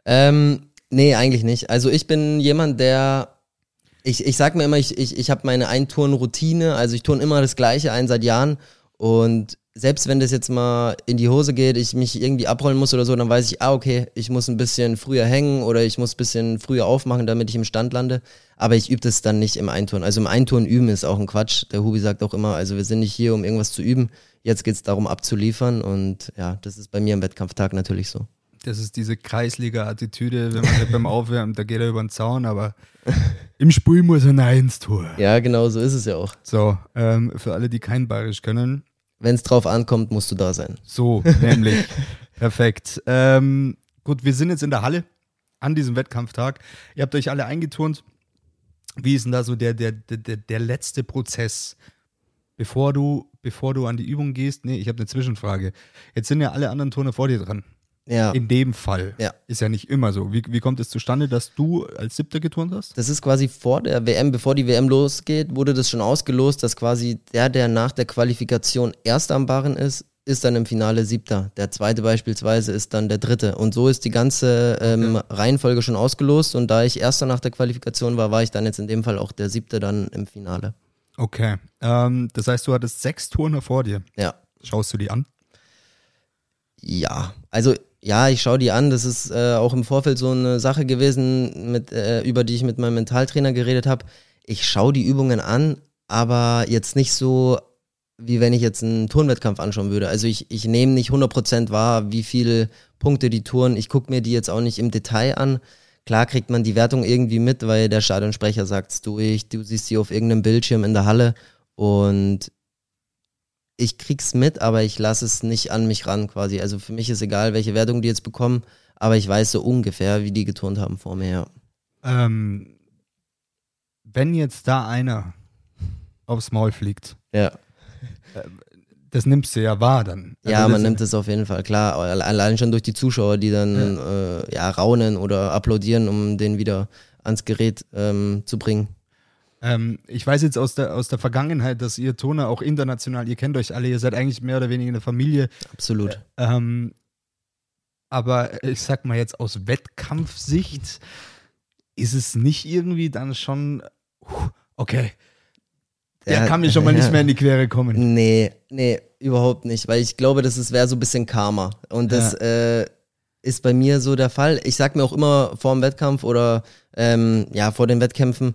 Ähm, nee, eigentlich nicht. Also ich bin jemand, der. Ich, ich sag mir immer, ich, ich, ich habe meine Einturnroutine, also ich turne immer das Gleiche ein seit Jahren. Und selbst wenn das jetzt mal in die Hose geht, ich mich irgendwie abrollen muss oder so, dann weiß ich, ah, okay, ich muss ein bisschen früher hängen oder ich muss ein bisschen früher aufmachen, damit ich im Stand lande. Aber ich übe das dann nicht im Einturnen. Also im Einturnen üben ist auch ein Quatsch. Der Hubi sagt auch immer, also wir sind nicht hier, um irgendwas zu üben. Jetzt geht's darum, abzuliefern. Und ja, das ist bei mir am Wettkampftag natürlich so. Das ist diese Kreisliga-Attitüde, wenn man beim Aufwärmen, da geht er über den Zaun, aber im Spiel muss er nein ins Tor. Ja, genau so ist es ja auch. So, ähm, für alle, die kein Bayerisch können, Wenn es drauf ankommt, musst du da sein. so nämlich. Perfekt. Ähm, gut, wir sind jetzt in der Halle an diesem Wettkampftag. Ihr habt euch alle eingeturnt. Wie ist denn da so der, der, der, der letzte Prozess, bevor du, bevor du an die Übung gehst? Nee, ich habe eine Zwischenfrage. Jetzt sind ja alle anderen Turner vor dir dran. Ja. In dem Fall. Ja. Ist ja nicht immer so. Wie, wie kommt es zustande, dass du als Siebter geturnt hast? Das ist quasi vor der WM, bevor die WM losgeht, wurde das schon ausgelost, dass quasi der, der nach der Qualifikation Erster am Barren ist, ist dann im Finale Siebter. Der zweite beispielsweise ist dann der Dritte. Und so ist die ganze ähm, Reihenfolge schon ausgelost. Und da ich Erster nach der Qualifikation war, war ich dann jetzt in dem Fall auch der Siebte dann im Finale. Okay. Ähm, das heißt, du hattest sechs Turner vor dir. Ja. Schaust du die an? Ja, also ja, ich schaue die an. Das ist äh, auch im Vorfeld so eine Sache gewesen, mit, äh, über die ich mit meinem Mentaltrainer geredet habe. Ich schaue die Übungen an, aber jetzt nicht so, wie wenn ich jetzt einen Turnwettkampf anschauen würde. Also ich, ich nehme nicht 100% wahr, wie viele Punkte die Touren. Ich gucke mir die jetzt auch nicht im Detail an. Klar kriegt man die Wertung irgendwie mit, weil der Stadionsprecher sagt es durch, du siehst sie auf irgendeinem Bildschirm in der Halle und ich krieg's mit, aber ich lasse es nicht an mich ran quasi. Also für mich ist egal, welche Wertung die jetzt bekommen, aber ich weiß so ungefähr, wie die geturnt haben vor mir. Ja. Ähm, wenn jetzt da einer aufs Maul fliegt, Ja, das nimmst du ja wahr dann. ja Also man das- nimmt es auf jeden Fall klar. Alle- Allein schon durch die Zuschauer, die dann ja, äh, ja raunen oder applaudieren, um den wieder ans Gerät ähm, zu bringen. Ähm, ich weiß jetzt aus der, aus der Vergangenheit, dass ihr Turner auch international, ihr kennt euch alle, ihr seid eigentlich mehr oder weniger eine Familie. Absolut. Ähm, aber ich sag mal jetzt aus Wettkampfsicht ist es nicht irgendwie dann schon, okay, der Ja, kann mir schon mal ja. nicht mehr in die Quere kommen. Nee, nee, überhaupt nicht, weil ich glaube, das wäre so ein bisschen Karma. Und das äh, ist bei mir so der Fall. Ich sag mir auch immer vor dem Wettkampf oder ähm, ja, vor den Wettkämpfen,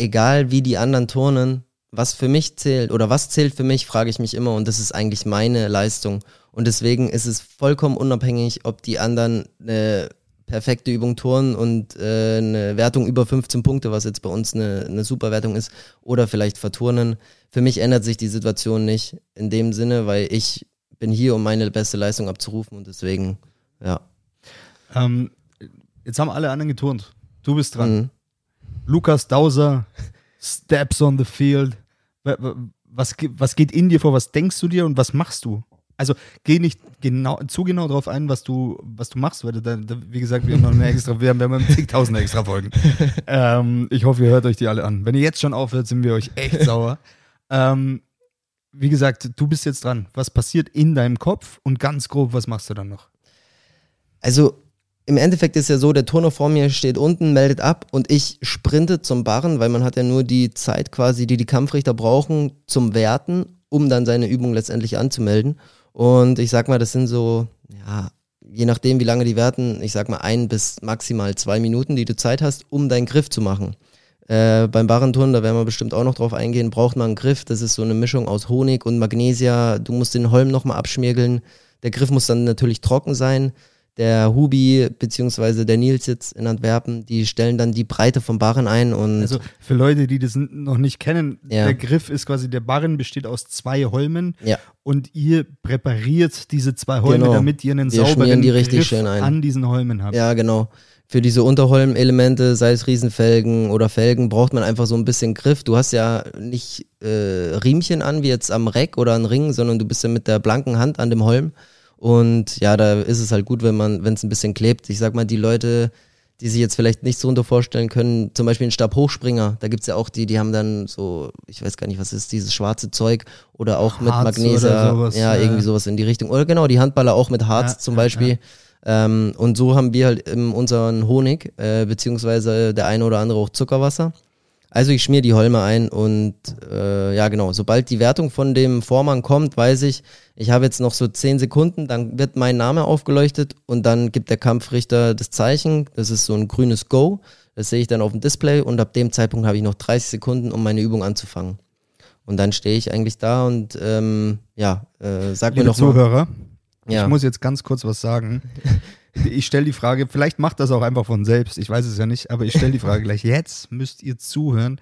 egal wie die anderen turnen, was für mich zählt oder was zählt für mich, frage ich mich immer und das ist eigentlich meine Leistung. Und deswegen ist es vollkommen unabhängig, ob die anderen eine perfekte Übung turnen und äh, eine Wertung über 15 Punkte, was jetzt bei uns eine, eine super Wertung ist, oder vielleicht verturnen. Für mich ändert sich die Situation nicht in dem Sinne, weil ich bin hier, um meine beste Leistung abzurufen und deswegen, ja. Ähm, jetzt haben alle anderen geturnt. Du bist dran. Mhm. Lukas Dauser, Steps on the Field. Was, was geht in dir vor? Was denkst du dir und was machst du? Also geh nicht genau, zu genau darauf ein, was du, was du machst, weil da, da, wie gesagt, wir haben noch eine extra, wir haben, wir haben zigtausend extra Folgen. ähm, ich hoffe, ihr hört euch die alle an. Wenn ihr jetzt schon aufhört, sind wir euch echt sauer. Ähm, wie gesagt, du bist jetzt dran. Was passiert in deinem Kopf und ganz grob, was machst du dann noch? Also im Endeffekt ist ja so, der Turner vor mir steht unten, meldet ab und ich sprinte zum Barren, weil man hat ja nur die Zeit quasi, die die Kampfrichter brauchen zum Werten, um dann seine Übung letztendlich anzumelden. Und ich sag mal, das sind so, ja, je nachdem, wie lange die werten, ich sag mal ein bis maximal zwei Minuten, die du Zeit hast, um deinen Griff zu machen. Äh, beim Barrenturnen, da werden wir bestimmt auch noch drauf eingehen, braucht man einen Griff. Das ist so eine Mischung aus Honig und Magnesia. Du musst den Holm nochmal abschmirgeln. Der Griff muss dann natürlich trocken sein der Hubi beziehungsweise der Nils jetzt in Antwerpen, die stellen dann die Breite vom Barren ein und. Also für Leute, die das noch nicht kennen, ja. der Griff ist quasi, der Barren besteht aus zwei Holmen ja. und ihr präpariert diese zwei Holme, genau. damit ihr einen Wir sauberen die richtig Griff schön ein. an diesen Holmen habt. Ja, genau. Für diese Unterholmelemente, sei es Riesenfelgen oder Felgen, braucht man einfach so ein bisschen Griff. Du hast ja nicht äh, Riemchen an, wie jetzt am Reck oder an Ring, sondern du bist ja mit der blanken Hand an dem Holm. Und ja, da ist es halt gut, wenn man, wenn es ein bisschen klebt. Ich sag mal, die Leute, die sich jetzt vielleicht nicht so unter vorstellen können, zum Beispiel ein Stabhochspringer, da gibt's ja auch die, die haben dann so, ich weiß gar nicht, was ist, dieses schwarze Zeug oder auch Harz mit Magnesia, sowas, ja, ja, irgendwie sowas in die Richtung. Oder genau, die Handballer auch mit Harz ja, zum Beispiel. Ja, ähm, und so haben wir halt in unseren Honig, äh, beziehungsweise der eine oder andere auch Zuckerwasser. Also ich schmier die Holme ein und äh, ja genau, sobald die Wertung von dem Vormann kommt, weiß ich, ich habe jetzt noch so 10 Sekunden, dann wird mein Name aufgeleuchtet und dann gibt der Kampfrichter das Zeichen, das ist so ein grünes Go, das sehe ich dann auf dem Display und ab dem Zeitpunkt habe ich noch 30 Sekunden, um meine Übung anzufangen. Und dann stehe ich eigentlich da und ähm, ja, äh, sag Liebe mir noch Zuhörer, mal, ja. ich muss jetzt ganz kurz was sagen. ich stelle die Frage, vielleicht macht das auch einfach von selbst, ich weiß es ja nicht, aber ich stelle die Frage gleich. Jetzt müsst ihr zuhören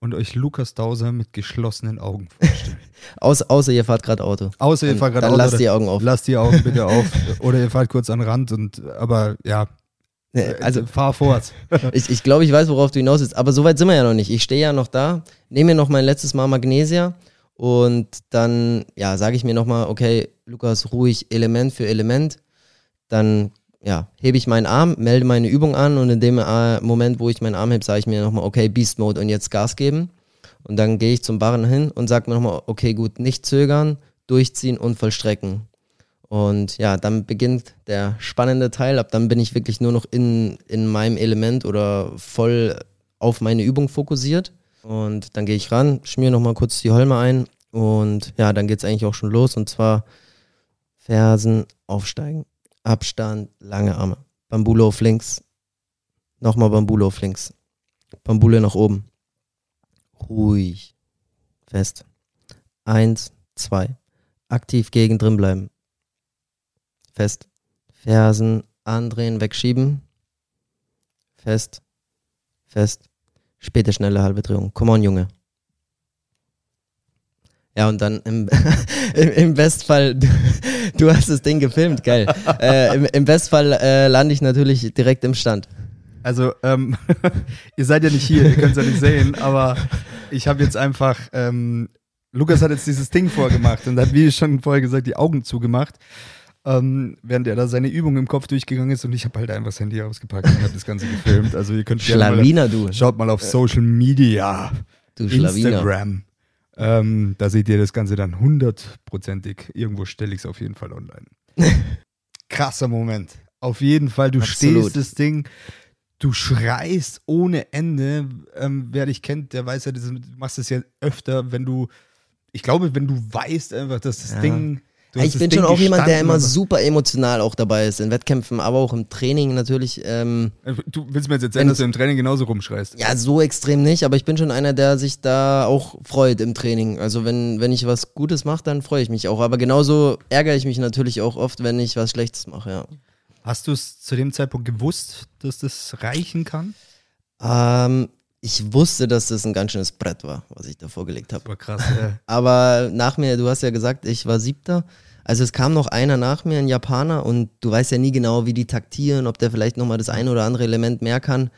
und euch Lukas Dauser mit geschlossenen Augen vorstellen. Außer, außer ihr fahrt gerade Auto. Außer ihr fahrt gerade Auto. Dann lasst die Augen auf. Lasst die Augen bitte auf. Oder ihr fahrt kurz an den Rand und, aber ja. Also fahr fort. ich, ich glaube, ich weiß, worauf du hinaus willst, aber so weit sind wir ja noch nicht. Ich stehe ja noch da, nehme mir noch mein letztes Mal Magnesia und dann, ja, sage ich mir nochmal, okay, Lukas, ruhig Element für Element. Dann ja, hebe ich meinen Arm, melde meine Übung an und in dem äh, Moment, wo ich meinen Arm hebe, sage ich mir nochmal, okay, Beast Mode und jetzt Gas geben. Und dann gehe ich zum Barren hin und sage mir nochmal, okay, gut, nicht zögern, durchziehen und vollstrecken. Und ja, dann beginnt der spannende Teil. Ab dann bin ich wirklich nur noch in, in meinem Element oder voll auf meine Übung fokussiert. Und dann gehe ich ran, schmier nochmal kurz die Holme ein und ja, dann geht es eigentlich auch schon los. Und zwar Fersen aufsteigen. Abstand, lange Arme. Bambule auf links. Nochmal Bambule auf links. Bambule nach oben. Ruhig. Fest. Eins, zwei. Aktiv gegen drin bleiben. Fest. Fersen andrehen, wegschieben. Fest. Fest. Späte schnelle halbe Drehung. Come on, Junge. Ja, und dann im, im, Bestfall, du, du, hast das Ding gefilmt, geil. äh, im, Im Bestfall äh, lande ich natürlich direkt im Stand. Also, ähm, ihr seid ja nicht hier, ihr könnt es ja nicht sehen, aber ich habe jetzt einfach, ähm, Lukas hat jetzt dieses Ding vorgemacht und hat, wie schon vorher gesagt, die Augen zugemacht, ähm, während er da seine Übung im Kopf durchgegangen ist und ich habe halt einfach das Handy ausgepackt und habe das Ganze gefilmt. Also ihr könnt Schlawiner, mal, du. Schaut mal auf Social Media. Du Instagram. Ähm, da seht ihr das Ganze dann hundertprozentig. Irgendwo stelle ich es auf jeden Fall online. Krasser Moment. Auf jeden Fall, du Absolut. stehst das Ding, du schreist ohne Ende. Ähm, wer dich kennt, der weiß ja, du machst es ja öfter, wenn du, ich glaube, wenn du weißt einfach, dass das ja. Ding ich bin schon auch jemand, der immer super emotional auch dabei ist, in Wettkämpfen, aber auch im Training natürlich. Ähm, äh, du willst mir jetzt erzählen, dass du im Training genauso rumschreist? Ja, so extrem nicht, aber ich bin schon einer, der sich da auch freut im Training. Also wenn, wenn ich was Gutes mache, dann freue ich mich auch. Aber genauso ärgere ich mich natürlich auch oft, wenn ich was Schlechtes mache, ja. Hast du es zu dem Zeitpunkt gewusst, dass das reichen kann? Ähm, ich wusste, dass das ein ganz schönes Brett war, was ich da vorgelegt habe. War krass, ja. Aber nach mir, du hast ja gesagt, ich war siebter. Also es kam noch einer nach mir, ein Japaner, und du weißt ja nie genau, wie die taktieren, ob der vielleicht nochmal das eine oder andere Element mehr kann.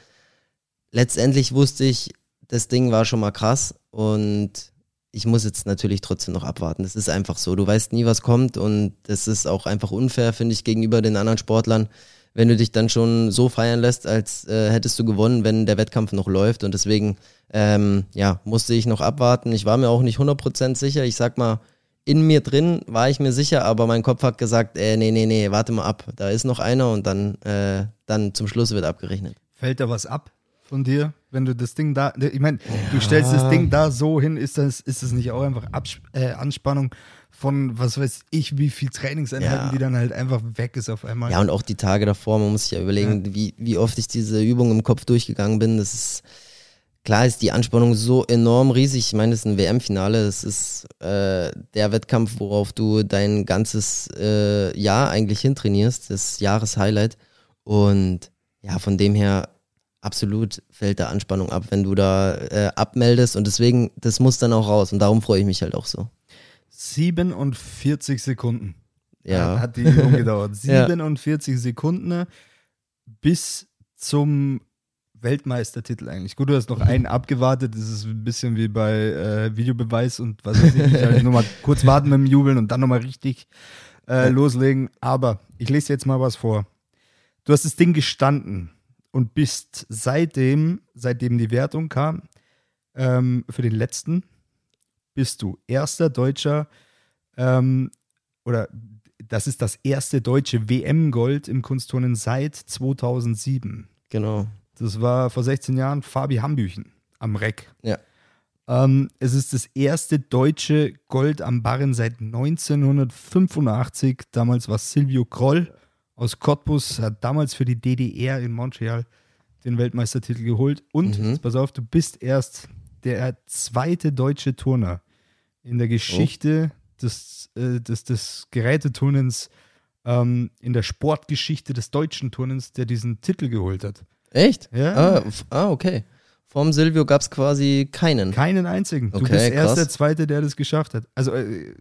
Letztendlich wusste ich, das Ding war schon mal krass und ich muss jetzt natürlich trotzdem noch abwarten. Das ist einfach so. Du weißt nie, was kommt und das ist auch einfach unfair, finde ich, gegenüber den anderen Sportlern, wenn du dich dann schon so feiern lässt, als äh, hättest du gewonnen, wenn der Wettkampf noch läuft. Und deswegen, ähm, ja, musste ich noch abwarten. Ich war mir auch nicht 100% sicher. Ich sag mal, in mir drin war ich mir sicher, aber mein Kopf hat gesagt, äh, nee, nee, nee, warte mal ab. Da ist noch einer und dann, äh, dann zum Schluss wird abgerechnet. Fällt da was ab von dir, wenn du das Ding da, ich meine, du stellst das Ding da so hin, ist das, ist das nicht auch einfach Abs äh, Anspannung von, was weiß ich, wie viel Trainingseinheiten, Ja. die dann halt einfach weg ist auf einmal? Ja, und auch die Tage davor, man muss sich ja überlegen, Wie, wie oft ich diese Übung im Kopf durchgegangen bin. Das ist, klar ist die Anspannung so enorm riesig. Ich meine, das ist ein WM-Finale, das ist äh, der Wettkampf, worauf du dein ganzes äh, Jahr eigentlich hintrainierst, das Jahreshighlight. Und ja, von dem her absolut fällt da Anspannung ab, wenn du da äh, abmeldest. Und deswegen, das muss dann auch raus. Und darum freue ich mich halt auch so. 47 Sekunden Ja. hat die Übung gedauert. Ja. 47 Sekunden bis zum Weltmeistertitel eigentlich. Gut, du hast noch einen abgewartet. Das ist ein bisschen wie bei äh, Videobeweis und was weiß ich. Halt nur mal kurz warten mit dem Jubeln und dann nochmal richtig äh, loslegen. Aber ich lese jetzt mal was vor. Du hast das Ding gestanden und bist seitdem, seitdem die Wertung kam, ähm, für den letzten, bist du erster deutscher ähm, oder das ist das erste deutsche WM-Gold im Kunstturnen seit 2007. Genau. Das war vor 16 Jahren Fabi Hambüchen am Reck. Ja. Ähm, es ist das erste deutsche Gold am Barren seit 1985. Damals war Silvio Kroll aus Cottbus, hat damals für die DDR in Montreal den Weltmeistertitel geholt. Und, Mhm. jetzt pass auf, du bist erst der zweite deutsche Turner in der Geschichte des, äh, des, des Geräteturnens, ähm, in der Sportgeschichte des deutschen Turnens, der diesen Titel geholt hat. Echt? Ja. Ah, ah okay. Vom Silvio gab es quasi keinen. Keinen einzigen. Du Okay, bist erst krass. der Zweite, der das geschafft hat. Also, äh,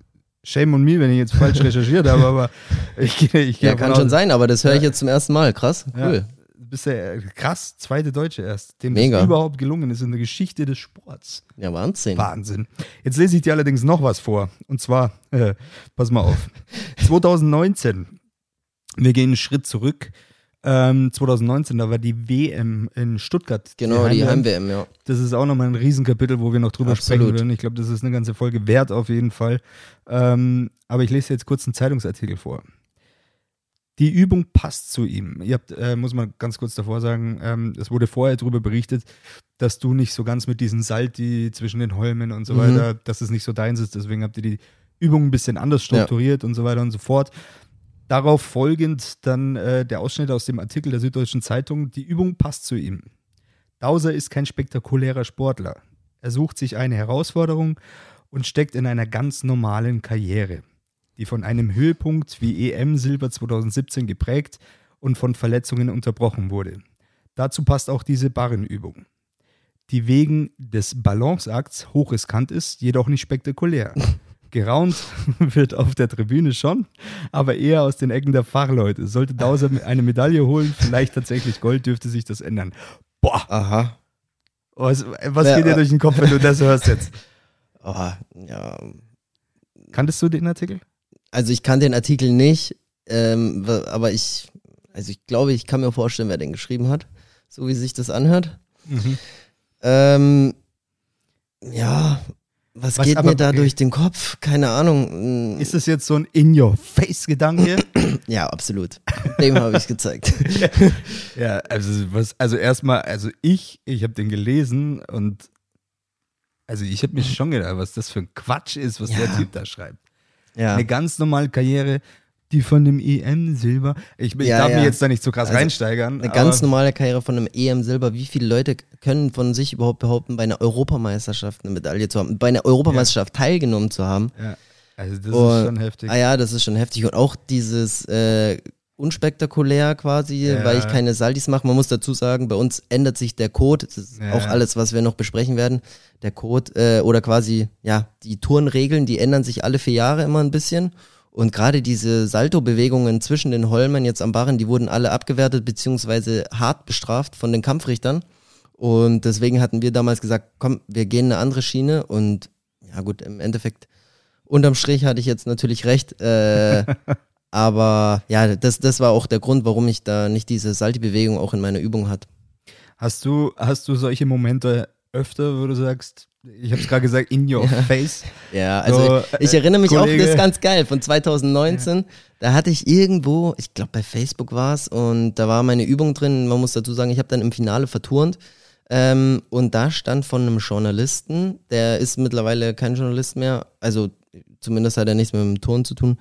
shame on me, wenn ich jetzt falsch recherchiert habe, aber ich gehe ich gehe Ja, kann schon sein, aber das höre ich jetzt zum ersten Mal. Krass, cool. Ja, du bist der äh, krass zweite Deutsche erst, dem Mega. das überhaupt gelungen ist in der Geschichte des Sports. Ja, Wahnsinn. Wahnsinn. Jetzt lese ich dir allerdings noch was vor. Und zwar, äh, pass mal auf. 2019, wir gehen einen Schritt zurück. Ähm, 2019, da war die WM in Stuttgart. Genau, die Heim-WM. Ja. Das ist auch nochmal ein Riesenkapitel, wo wir noch drüber Absolut. sprechen werden. Ich glaube, das ist eine ganze Folge wert auf jeden Fall. Ähm, aber ich lese jetzt kurz einen Zeitungsartikel vor. Die Übung passt zu ihm. Ihr habt, äh, muss man ganz kurz davor sagen, ähm, es wurde vorher darüber berichtet, dass du nicht so ganz mit diesen Salti zwischen den Holmen und so Mhm. weiter, dass es nicht so deins ist. Deswegen habt ihr die Übung ein bisschen anders strukturiert und so weiter und so fort. Darauf folgend dann äh, der Ausschnitt aus dem Artikel der Süddeutschen Zeitung. Die Übung passt zu ihm. Dauser ist kein spektakulärer Sportler. Er sucht sich eine Herausforderung und steckt in einer ganz normalen Karriere, die von einem Höhepunkt wie EM Silber 2017 geprägt und von Verletzungen unterbrochen wurde. Dazu passt auch diese Barrenübung, die wegen des Balanceakts hochriskant ist, jedoch nicht spektakulär. Geraunt wird auf der Tribüne schon, aber eher aus den Ecken der Fachleute. Sollte Dauser eine Medaille holen, vielleicht tatsächlich Gold, dürfte sich das ändern. Boah, Aha. was, was Wer- geht dir durch den Kopf, wenn du das hörst jetzt? Oh, ja. Kanntest du den Artikel? Also ich kann den Artikel nicht, ähm, aber ich, also ich glaube, ich kann mir vorstellen, wer den geschrieben hat, so wie sich das anhört. Ähm, ja, was, Was geht aber- mir da durch den Kopf? Keine Ahnung. Mm, Ist das jetzt so ein In-Your-Face-Gedanke? Ja, absolut. Dem habe ich gezeigt. ja, also was, also erstmal, also ich, ich habe den gelesen und also ich habe mir schon gedacht, was das für ein Quatsch ist, was Ja. der Typ da schreibt. Ja. Eine ganz normale Karriere, die von dem EM-Silber. Ich, ich Ja, darf ja. mich jetzt da nicht so krass Also, reinsteigern. Eine ganz normale Karriere von einem EM Silber. Wie viele Leute können von sich überhaupt behaupten, bei einer Europameisterschaft eine Medaille zu haben, bei einer Europameisterschaft teilgenommen zu haben? Ja, also das Und- ist schon heftig. Ah ja, das ist schon heftig. Und auch dieses, äh, unspektakulär quasi, Ja. weil ich keine Saltis mache. Man muss dazu sagen, bei uns ändert sich der Code. Das ist Ja. auch alles, was wir noch besprechen werden. Der Code äh, oder quasi, ja, die Turnregeln, die ändern sich alle vier Jahre immer ein bisschen. Und gerade diese Salto-Bewegungen zwischen den Holmen jetzt am Barren, die wurden alle abgewertet beziehungsweise hart bestraft von den Kampfrichtern. Und deswegen hatten wir damals gesagt, komm, wir gehen eine andere Schiene. Und ja gut, im Endeffekt, unterm Strich hatte ich jetzt natürlich recht. Äh, aber ja, das, das war auch der Grund, warum ich da nicht diese Salti-Bewegung auch in meiner Übung hat. Hast du, hast du solche Momente öfter, wo du sagst, ich habe es gerade gesagt, in your face? Ja, also So, ich, ich erinnere mich auch, Kollege. das ist ganz geil, von 2019, da hatte ich irgendwo, ich glaube bei Facebook war es und da war meine Übung drin, man muss dazu sagen, ich habe dann im Finale verturnt ähm, und da stand von einem Journalisten, der ist mittlerweile kein Journalist mehr, also zumindest hat er nichts mehr mit dem Ton zu tun,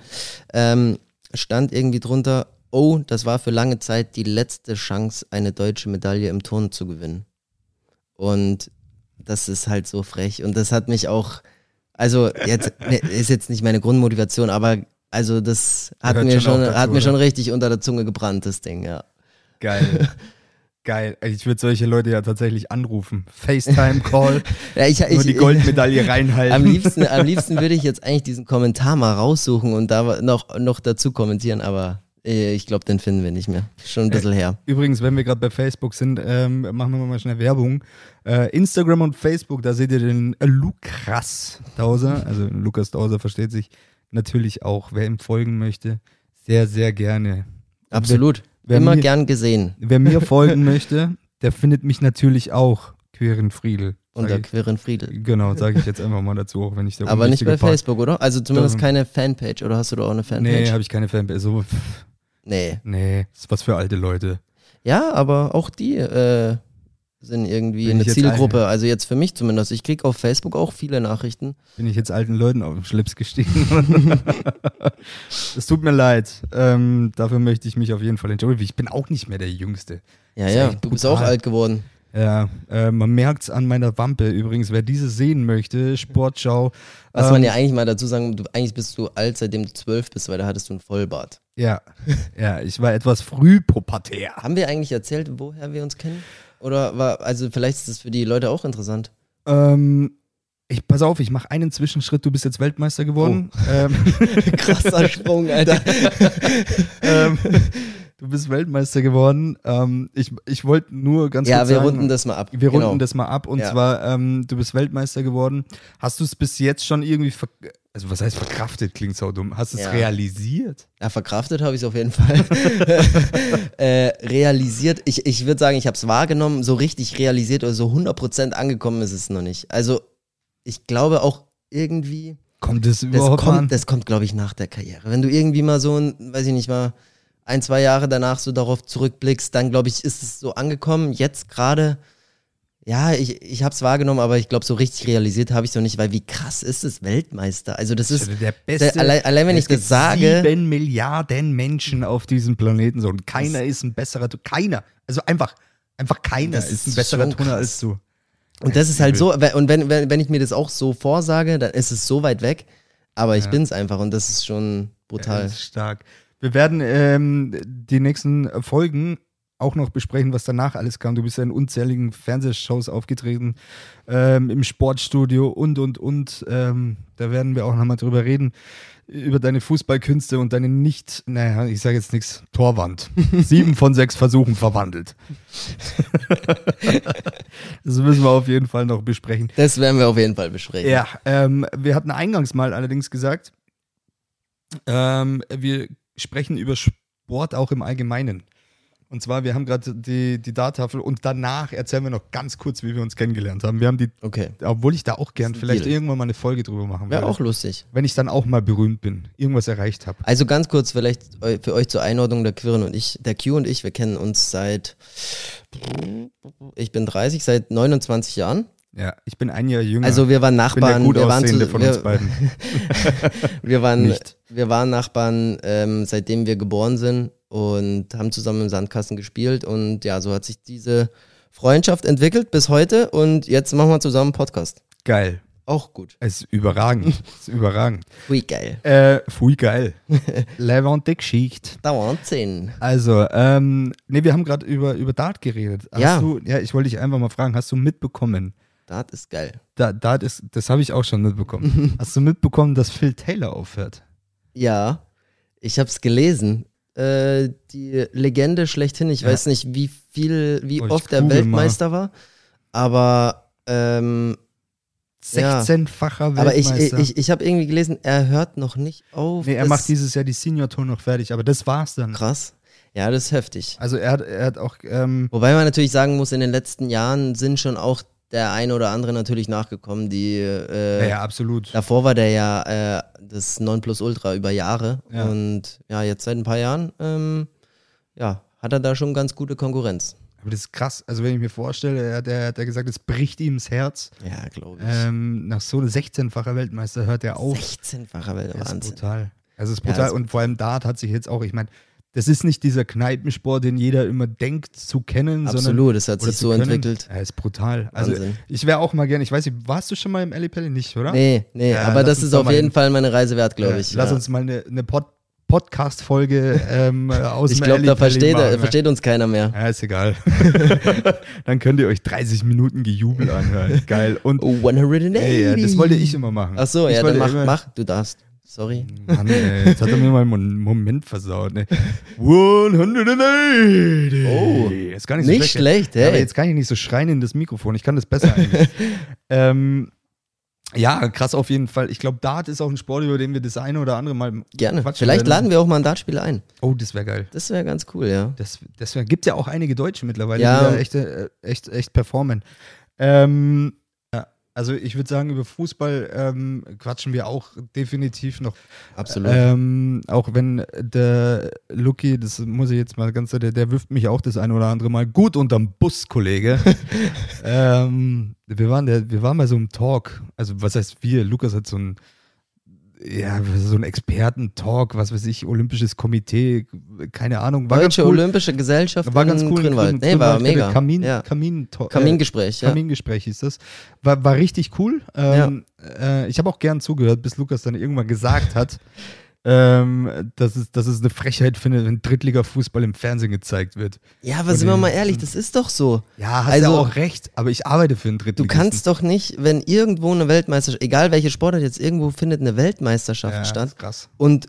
ähm, stand irgendwie drunter, oh, das war für lange Zeit die letzte Chance, eine deutsche Medaille im Turnen zu gewinnen. Und das ist halt so frech. Und das hat mich auch, also jetzt ne, ist jetzt nicht meine Grundmotivation, aber also das hat Gehört mir schon dazu, hat mir schon richtig unter der Zunge gebrannt, das Ding, ja. Geil. Geil. Ich würde solche Leute ja tatsächlich anrufen. FaceTime-Call, ja ich, nur ich, die Goldmedaille reinhalten. am liebsten, am liebsten würde ich jetzt eigentlich diesen Kommentar mal raussuchen und da noch, noch dazu kommentieren, aber äh, ich glaube, den finden wir nicht mehr. Schon ein bisschen her. Übrigens, wenn wir gerade bei Facebook sind, ähm, machen wir mal schnell Werbung. Äh, Instagram und Facebook, da seht ihr den äh, Lukas Dauser, also Lukas Dauser versteht sich natürlich auch, wer ihm folgen möchte, sehr, sehr gerne. Absolut. Wer Immer mir- gern gesehen. Wer mir folgen möchte, der findet mich natürlich auch, Queren Friedel. Unter Queren Friedel. Genau, sage ich jetzt einfach mal dazu, auch wenn ich der Aber nicht bei Part- Facebook, oder? Also zumindest Doch. keine Fanpage. Oder hast du da auch eine Nee, Fanpage? habe ich keine Fanpage. So, nee. nee, ist was für alte Leute. Ja, aber auch die äh, sind irgendwie Bin eine Zielgruppe. Also jetzt für mich zumindest. Ich kriege auf Facebook auch viele Nachrichten. Bin ich jetzt alten Leuten auf den Schlips gestiegen? Es tut mir leid. Ähm, dafür möchte ich mich auf jeden Fall entschuldigen. Ich bin auch nicht mehr der Jüngste. Ja, ja, du bist auch alt geworden. Ja, äh, man merkt es an meiner Wampe. Übrigens, wer diese sehen möchte, Sportschau. Was ähm, man ja eigentlich mal dazu sagen, du, eigentlich bist du alt, seitdem du zwölf bist, weil da hattest du einen Vollbart. Ja, ja, ich war etwas früh pubertär. Haben wir eigentlich erzählt, woher wir uns kennen? Oder war, also vielleicht ist das für die Leute auch interessant. Ähm, ich, pass auf, ich mache einen Zwischenschritt. Du bist jetzt Weltmeister geworden. Oh. Ähm, Krasser Sprung, Alter. ähm, du bist Weltmeister geworden. Ähm, ich ich wollte nur ganz ja, kurz wir sagen, runden das mal ab. Wir runden Genau. das mal ab und Ja. zwar, ähm, du bist Weltmeister geworden. Hast du es bis jetzt schon irgendwie, also was heißt verkraftet, klingt so dumm. Hast du es Ja. realisiert? Ja, verkraftet habe ich es auf jeden Fall. äh, realisiert, ich, ich würde sagen, ich habe es wahrgenommen, so richtig realisiert oder so 100% angekommen ist es noch nicht. Also ich glaube auch irgendwie, Kommt es das überhaupt an? kommt, das kommt glaube ich nach der Karriere. Wenn du irgendwie mal so, ein, weiß ich nicht mal, ein, zwei Jahre danach so darauf zurückblickst, dann glaube ich, ist es so angekommen. Jetzt gerade, ja, ich, ich habe es wahrgenommen, aber ich glaube, so richtig realisiert habe ich es noch nicht, weil wie krass ist es, Weltmeister? Also das ist, der beste. der, allein, allein wenn es ich das sage, Sieben Milliarden Menschen auf diesem Planeten so und keiner ist ein besserer, keiner. Also einfach, einfach keiner Das ist ein ist besserer Turner als du. Und das ist halt so, und wenn, wenn, wenn ich mir das auch so vorsage, dann ist es so weit weg, aber ich Ja. bin's einfach und das ist schon brutal. Das ist stark. Wir werden ähm, die nächsten Folgen auch noch besprechen, was danach alles kam. Du bist ja in unzähligen Fernsehshows aufgetreten, ähm, im Sportstudio und, und, und. Ähm, da werden wir auch nochmal drüber reden, über deine Fußballkünste und deine nicht, naja, ich sage jetzt nichts, Torwand. Sieben von sechs Versuchen verwandelt. das müssen wir auf jeden Fall noch besprechen. Das werden wir auf jeden Fall besprechen. Ja, ähm, wir hatten eingangs mal allerdings gesagt, ähm, wir sprechen über Sport auch im Allgemeinen. Und zwar, wir haben gerade die, die Darttafel und danach erzählen wir noch ganz kurz, wie wir uns kennengelernt haben. Wir haben die, Okay. obwohl ich da auch gern vielleicht Deal. irgendwann mal eine Folge drüber machen Wäre würde. auch lustig. Wenn ich dann auch mal berühmt bin, irgendwas erreicht habe. Also ganz kurz vielleicht für euch zur Einordnung, der Quirren und ich, der Q und ich, wir kennen uns seit, ich bin 30, seit 29 Jahren. Ja, ich bin ein Jahr jünger. Also wir waren ich bin der Nachbarn, gut wir waren, zu, von uns wir, beiden. wir waren, Nicht. wir waren Nachbarn, ähm, seitdem wir geboren sind und haben zusammen im Sandkasten gespielt und ja, so hat sich diese Freundschaft entwickelt bis heute und jetzt machen wir zusammen einen Podcast. Geil. Auch gut. Es ist überragend. Es ist überragend. Ui, geil. Äh, pfui, geil. Levante Geschichte. Dauernd 10. Also, ähm, nee, wir haben gerade über, über Dart geredet. Hast Ja. Du, ja, ich wollte dich einfach mal fragen, hast du mitbekommen, Das ist geil. da, Dart ist, das habe ich auch schon mitbekommen. hast du mitbekommen, dass Phil Taylor aufhört? Ja, ich habe es gelesen. Äh, die Legende schlechthin. Ich Ja. weiß nicht, wie viel, wie Oh, oft er Weltmeister war, aber ähm, Ja. 16-facher aber ich, Weltmeister. ich, ich habe irgendwie gelesen, er hört noch nicht auf. nee, er macht dieses Jahr die Senior Tour noch fertig, aber das war's dann. krass. Ja, das ist heftig. Also er hat, er hat auch, ähm, Wobei man natürlich sagen muss, in den letzten Jahren sind schon auch der ein oder andere natürlich nachgekommen, die äh, ja, ja, absolut. davor war der ja äh, das Nonplusultra über Jahre Ja. und ja, jetzt seit ein paar Jahren ähm, ja, hat er da schon ganz gute Konkurrenz. Aber das ist krass. Also wenn ich mir vorstelle, er hat, er hat ja gesagt, es bricht ihm das Herz. Ja, glaube ich. Ähm, nach so einem 16-facher Weltmeister hört er auf. 16-facher Das ist brutal. Also es ist Ja, brutal. das- und vor allem Dart hat sich jetzt auch, ich meine, das ist nicht dieser Kneipensport, den jeder immer denkt zu kennen, sondern Absolut, es hat sich so können. entwickelt. Ja, ist brutal. Also Wahnsinn. ich wäre auch mal gerne, ich weiß nicht, warst du schon mal im Ali Pelli nicht, oder? Nee, nee, Ja, aber das ist auf jeden. Fall meine Reise wert, glaube Ja, ich. Lass ja. uns mal eine, eine Pod Podcast-Folge ähm, aus ich glaube, da versteht, machen, ne? versteht uns keiner mehr. Ja, ist egal. Dann könnt ihr euch 30 Minuten Gejubel anhören. Geil. Und Oh, 180. ey, das wollte ich immer machen. Ach so, ich ja, dann mach, mach, du darfst. Sorry. Mann, ey, jetzt hat er mir mal einen Moment versaut. Ne? 180! Oh. ist gar nicht so Nicht schlecht, Ja, aber hey. jetzt kann ich nicht so schreien in das Mikrofon. Ich kann das besser eigentlich. ähm, ja, krass auf jeden Fall. Ich glaube, Dart ist auch ein Sport, über den wir das eine oder andere mal Gerne. quatschen Vielleicht werden. laden wir auch mal einen Dartspieler ein. Oh, das wäre geil. Das wäre ganz cool, ja. Das, das wär, gibt ja auch einige Deutsche mittlerweile, Ja. die da echt, äh, echt, echt performen. Ähm, also ich würde sagen, über Fußball ähm, quatschen wir auch definitiv noch. Absolut. Ähm, auch wenn der Lucky, das muss ich jetzt mal ganz, der, der wirft mich auch das eine oder andere Mal gut unterm Bus, Kollege. ähm, wir, waren der, wir waren bei so einem Talk, also was heißt wir? Lukas hat so ein, ja, so ein Experten-Talk, was weiß ich, Olympisches Komitee, keine Ahnung. War Deutsche cool. Olympische Gesellschaft War ganz cool. in Grünwald. Grün- Nee, war Grünwald, mega. Kamin, ja. Kamin, äh, Kamingespräch, ja. Kamingespräch hieß das. War, war richtig cool. Ähm, äh, ich habe auch gern zugehört, bis Lukas dann irgendwann gesagt hat, ähm, dass, es, dass es eine Frechheit findet, wenn Drittliga-Fußball im Fernsehen gezeigt wird. Ja, aber sind wir mal ehrlich, das ist doch so. Ja, hast Also- ja auch recht, aber ich arbeite für einen Du Drittligisten. kannst doch nicht, wenn irgendwo eine Weltmeisterschaft, egal welche Sportart jetzt irgendwo findet eine Weltmeisterschaft ja, statt ist krass. und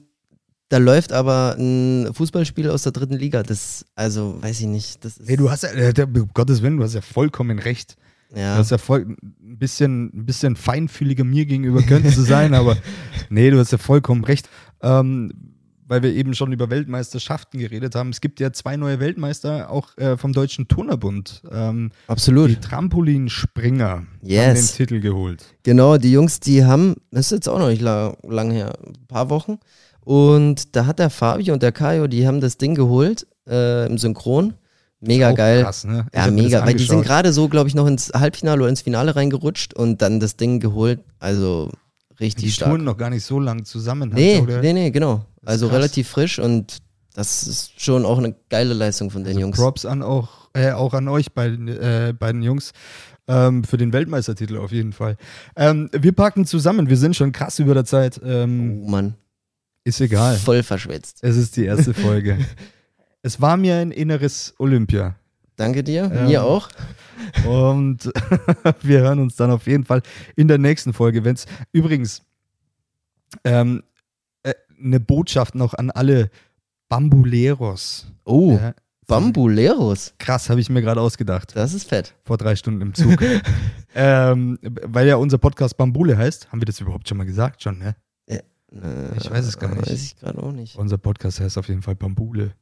da läuft aber ein Fußballspiel aus der dritten Liga, das, also weiß ich nicht, das Hey, du hast ja, äh, um Gottes Willen, du hast ja vollkommen recht. Du ja, hast ja voll, ein bisschen, ein bisschen feinfühliger mir gegenüber könnte zu sein, aber nee, du hast ja vollkommen recht. Ähm, weil wir eben schon über Weltmeisterschaften geredet haben. Es gibt ja zwei neue Weltmeister, auch äh, vom Deutschen Turnerbund. Ähm, die absolut. Trampolinspringer haben Yes. den Titel geholt. Genau, die Jungs, die haben, das ist jetzt auch noch nicht la lang her, ein paar Wochen. Und da hat der Fabio und der Kaio, die haben das Ding geholt äh, im Synchron. Mega geil. Krass, ne? Ja, mega, weil die sind gerade so, glaube ich, noch ins Halbfinale oder ins Finale reingerutscht und dann das Ding geholt. Also richtig Die stark. touren noch gar nicht so lang zusammen. Nee, oder? nee, nee, genau. Also krass. relativ frisch und das ist schon auch eine geile Leistung von den Also Jungs. Props an auch, äh, auch an euch beiden, äh, beiden Jungs. Ähm, für den Weltmeistertitel auf jeden Fall. Ähm, wir packen zusammen, wir sind schon krass über der Zeit. Ähm, Oh Mann, Ist egal. voll verschwitzt. Es ist die erste Folge. es war mir ein inneres Olympia. Danke dir, Ähm, mir auch. Und wir hören uns dann auf jeden Fall in der nächsten Folge. Wenn's übrigens ähm, äh, eine Botschaft noch an alle Bambuleros. Oh, Ja, Bambuleros. krass, habe ich mir gerade ausgedacht. Das ist fett. Vor drei Stunden im Zug. ähm, weil ja unser Podcast Bambule heißt. Haben wir das überhaupt schon mal gesagt? Schon, ne? Äh, Ich weiß es gar nicht. Weiß ich gerade auch nicht. Unser Podcast heißt auf jeden Fall Bambule.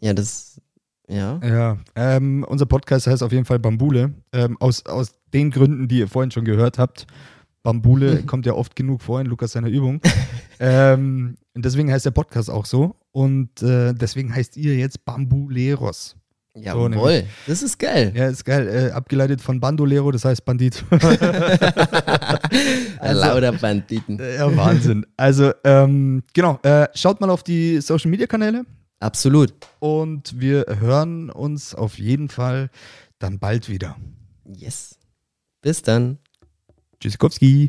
Ja, das, ja. Ja, ähm, unser Podcast heißt auf jeden Fall Bambule. Ähm, aus, aus den Gründen, die ihr vorhin schon gehört habt. Bambule kommt ja oft genug vor in Lukas seiner Übung. ähm, deswegen heißt der Podcast auch so. Und äh, deswegen heißt ihr jetzt Bambuleros. Jawohl, das ist geil. Ja, ist geil. Äh, abgeleitet von Bandolero, das heißt Bandit. Also- Lauter Banditen. ja, Wahnsinn. Also, ähm, genau. Äh, schaut mal auf die Social Media Kanäle. Absolut. Und wir hören uns auf jeden Fall dann bald wieder. Yes. Bis dann. Tschüssikowski.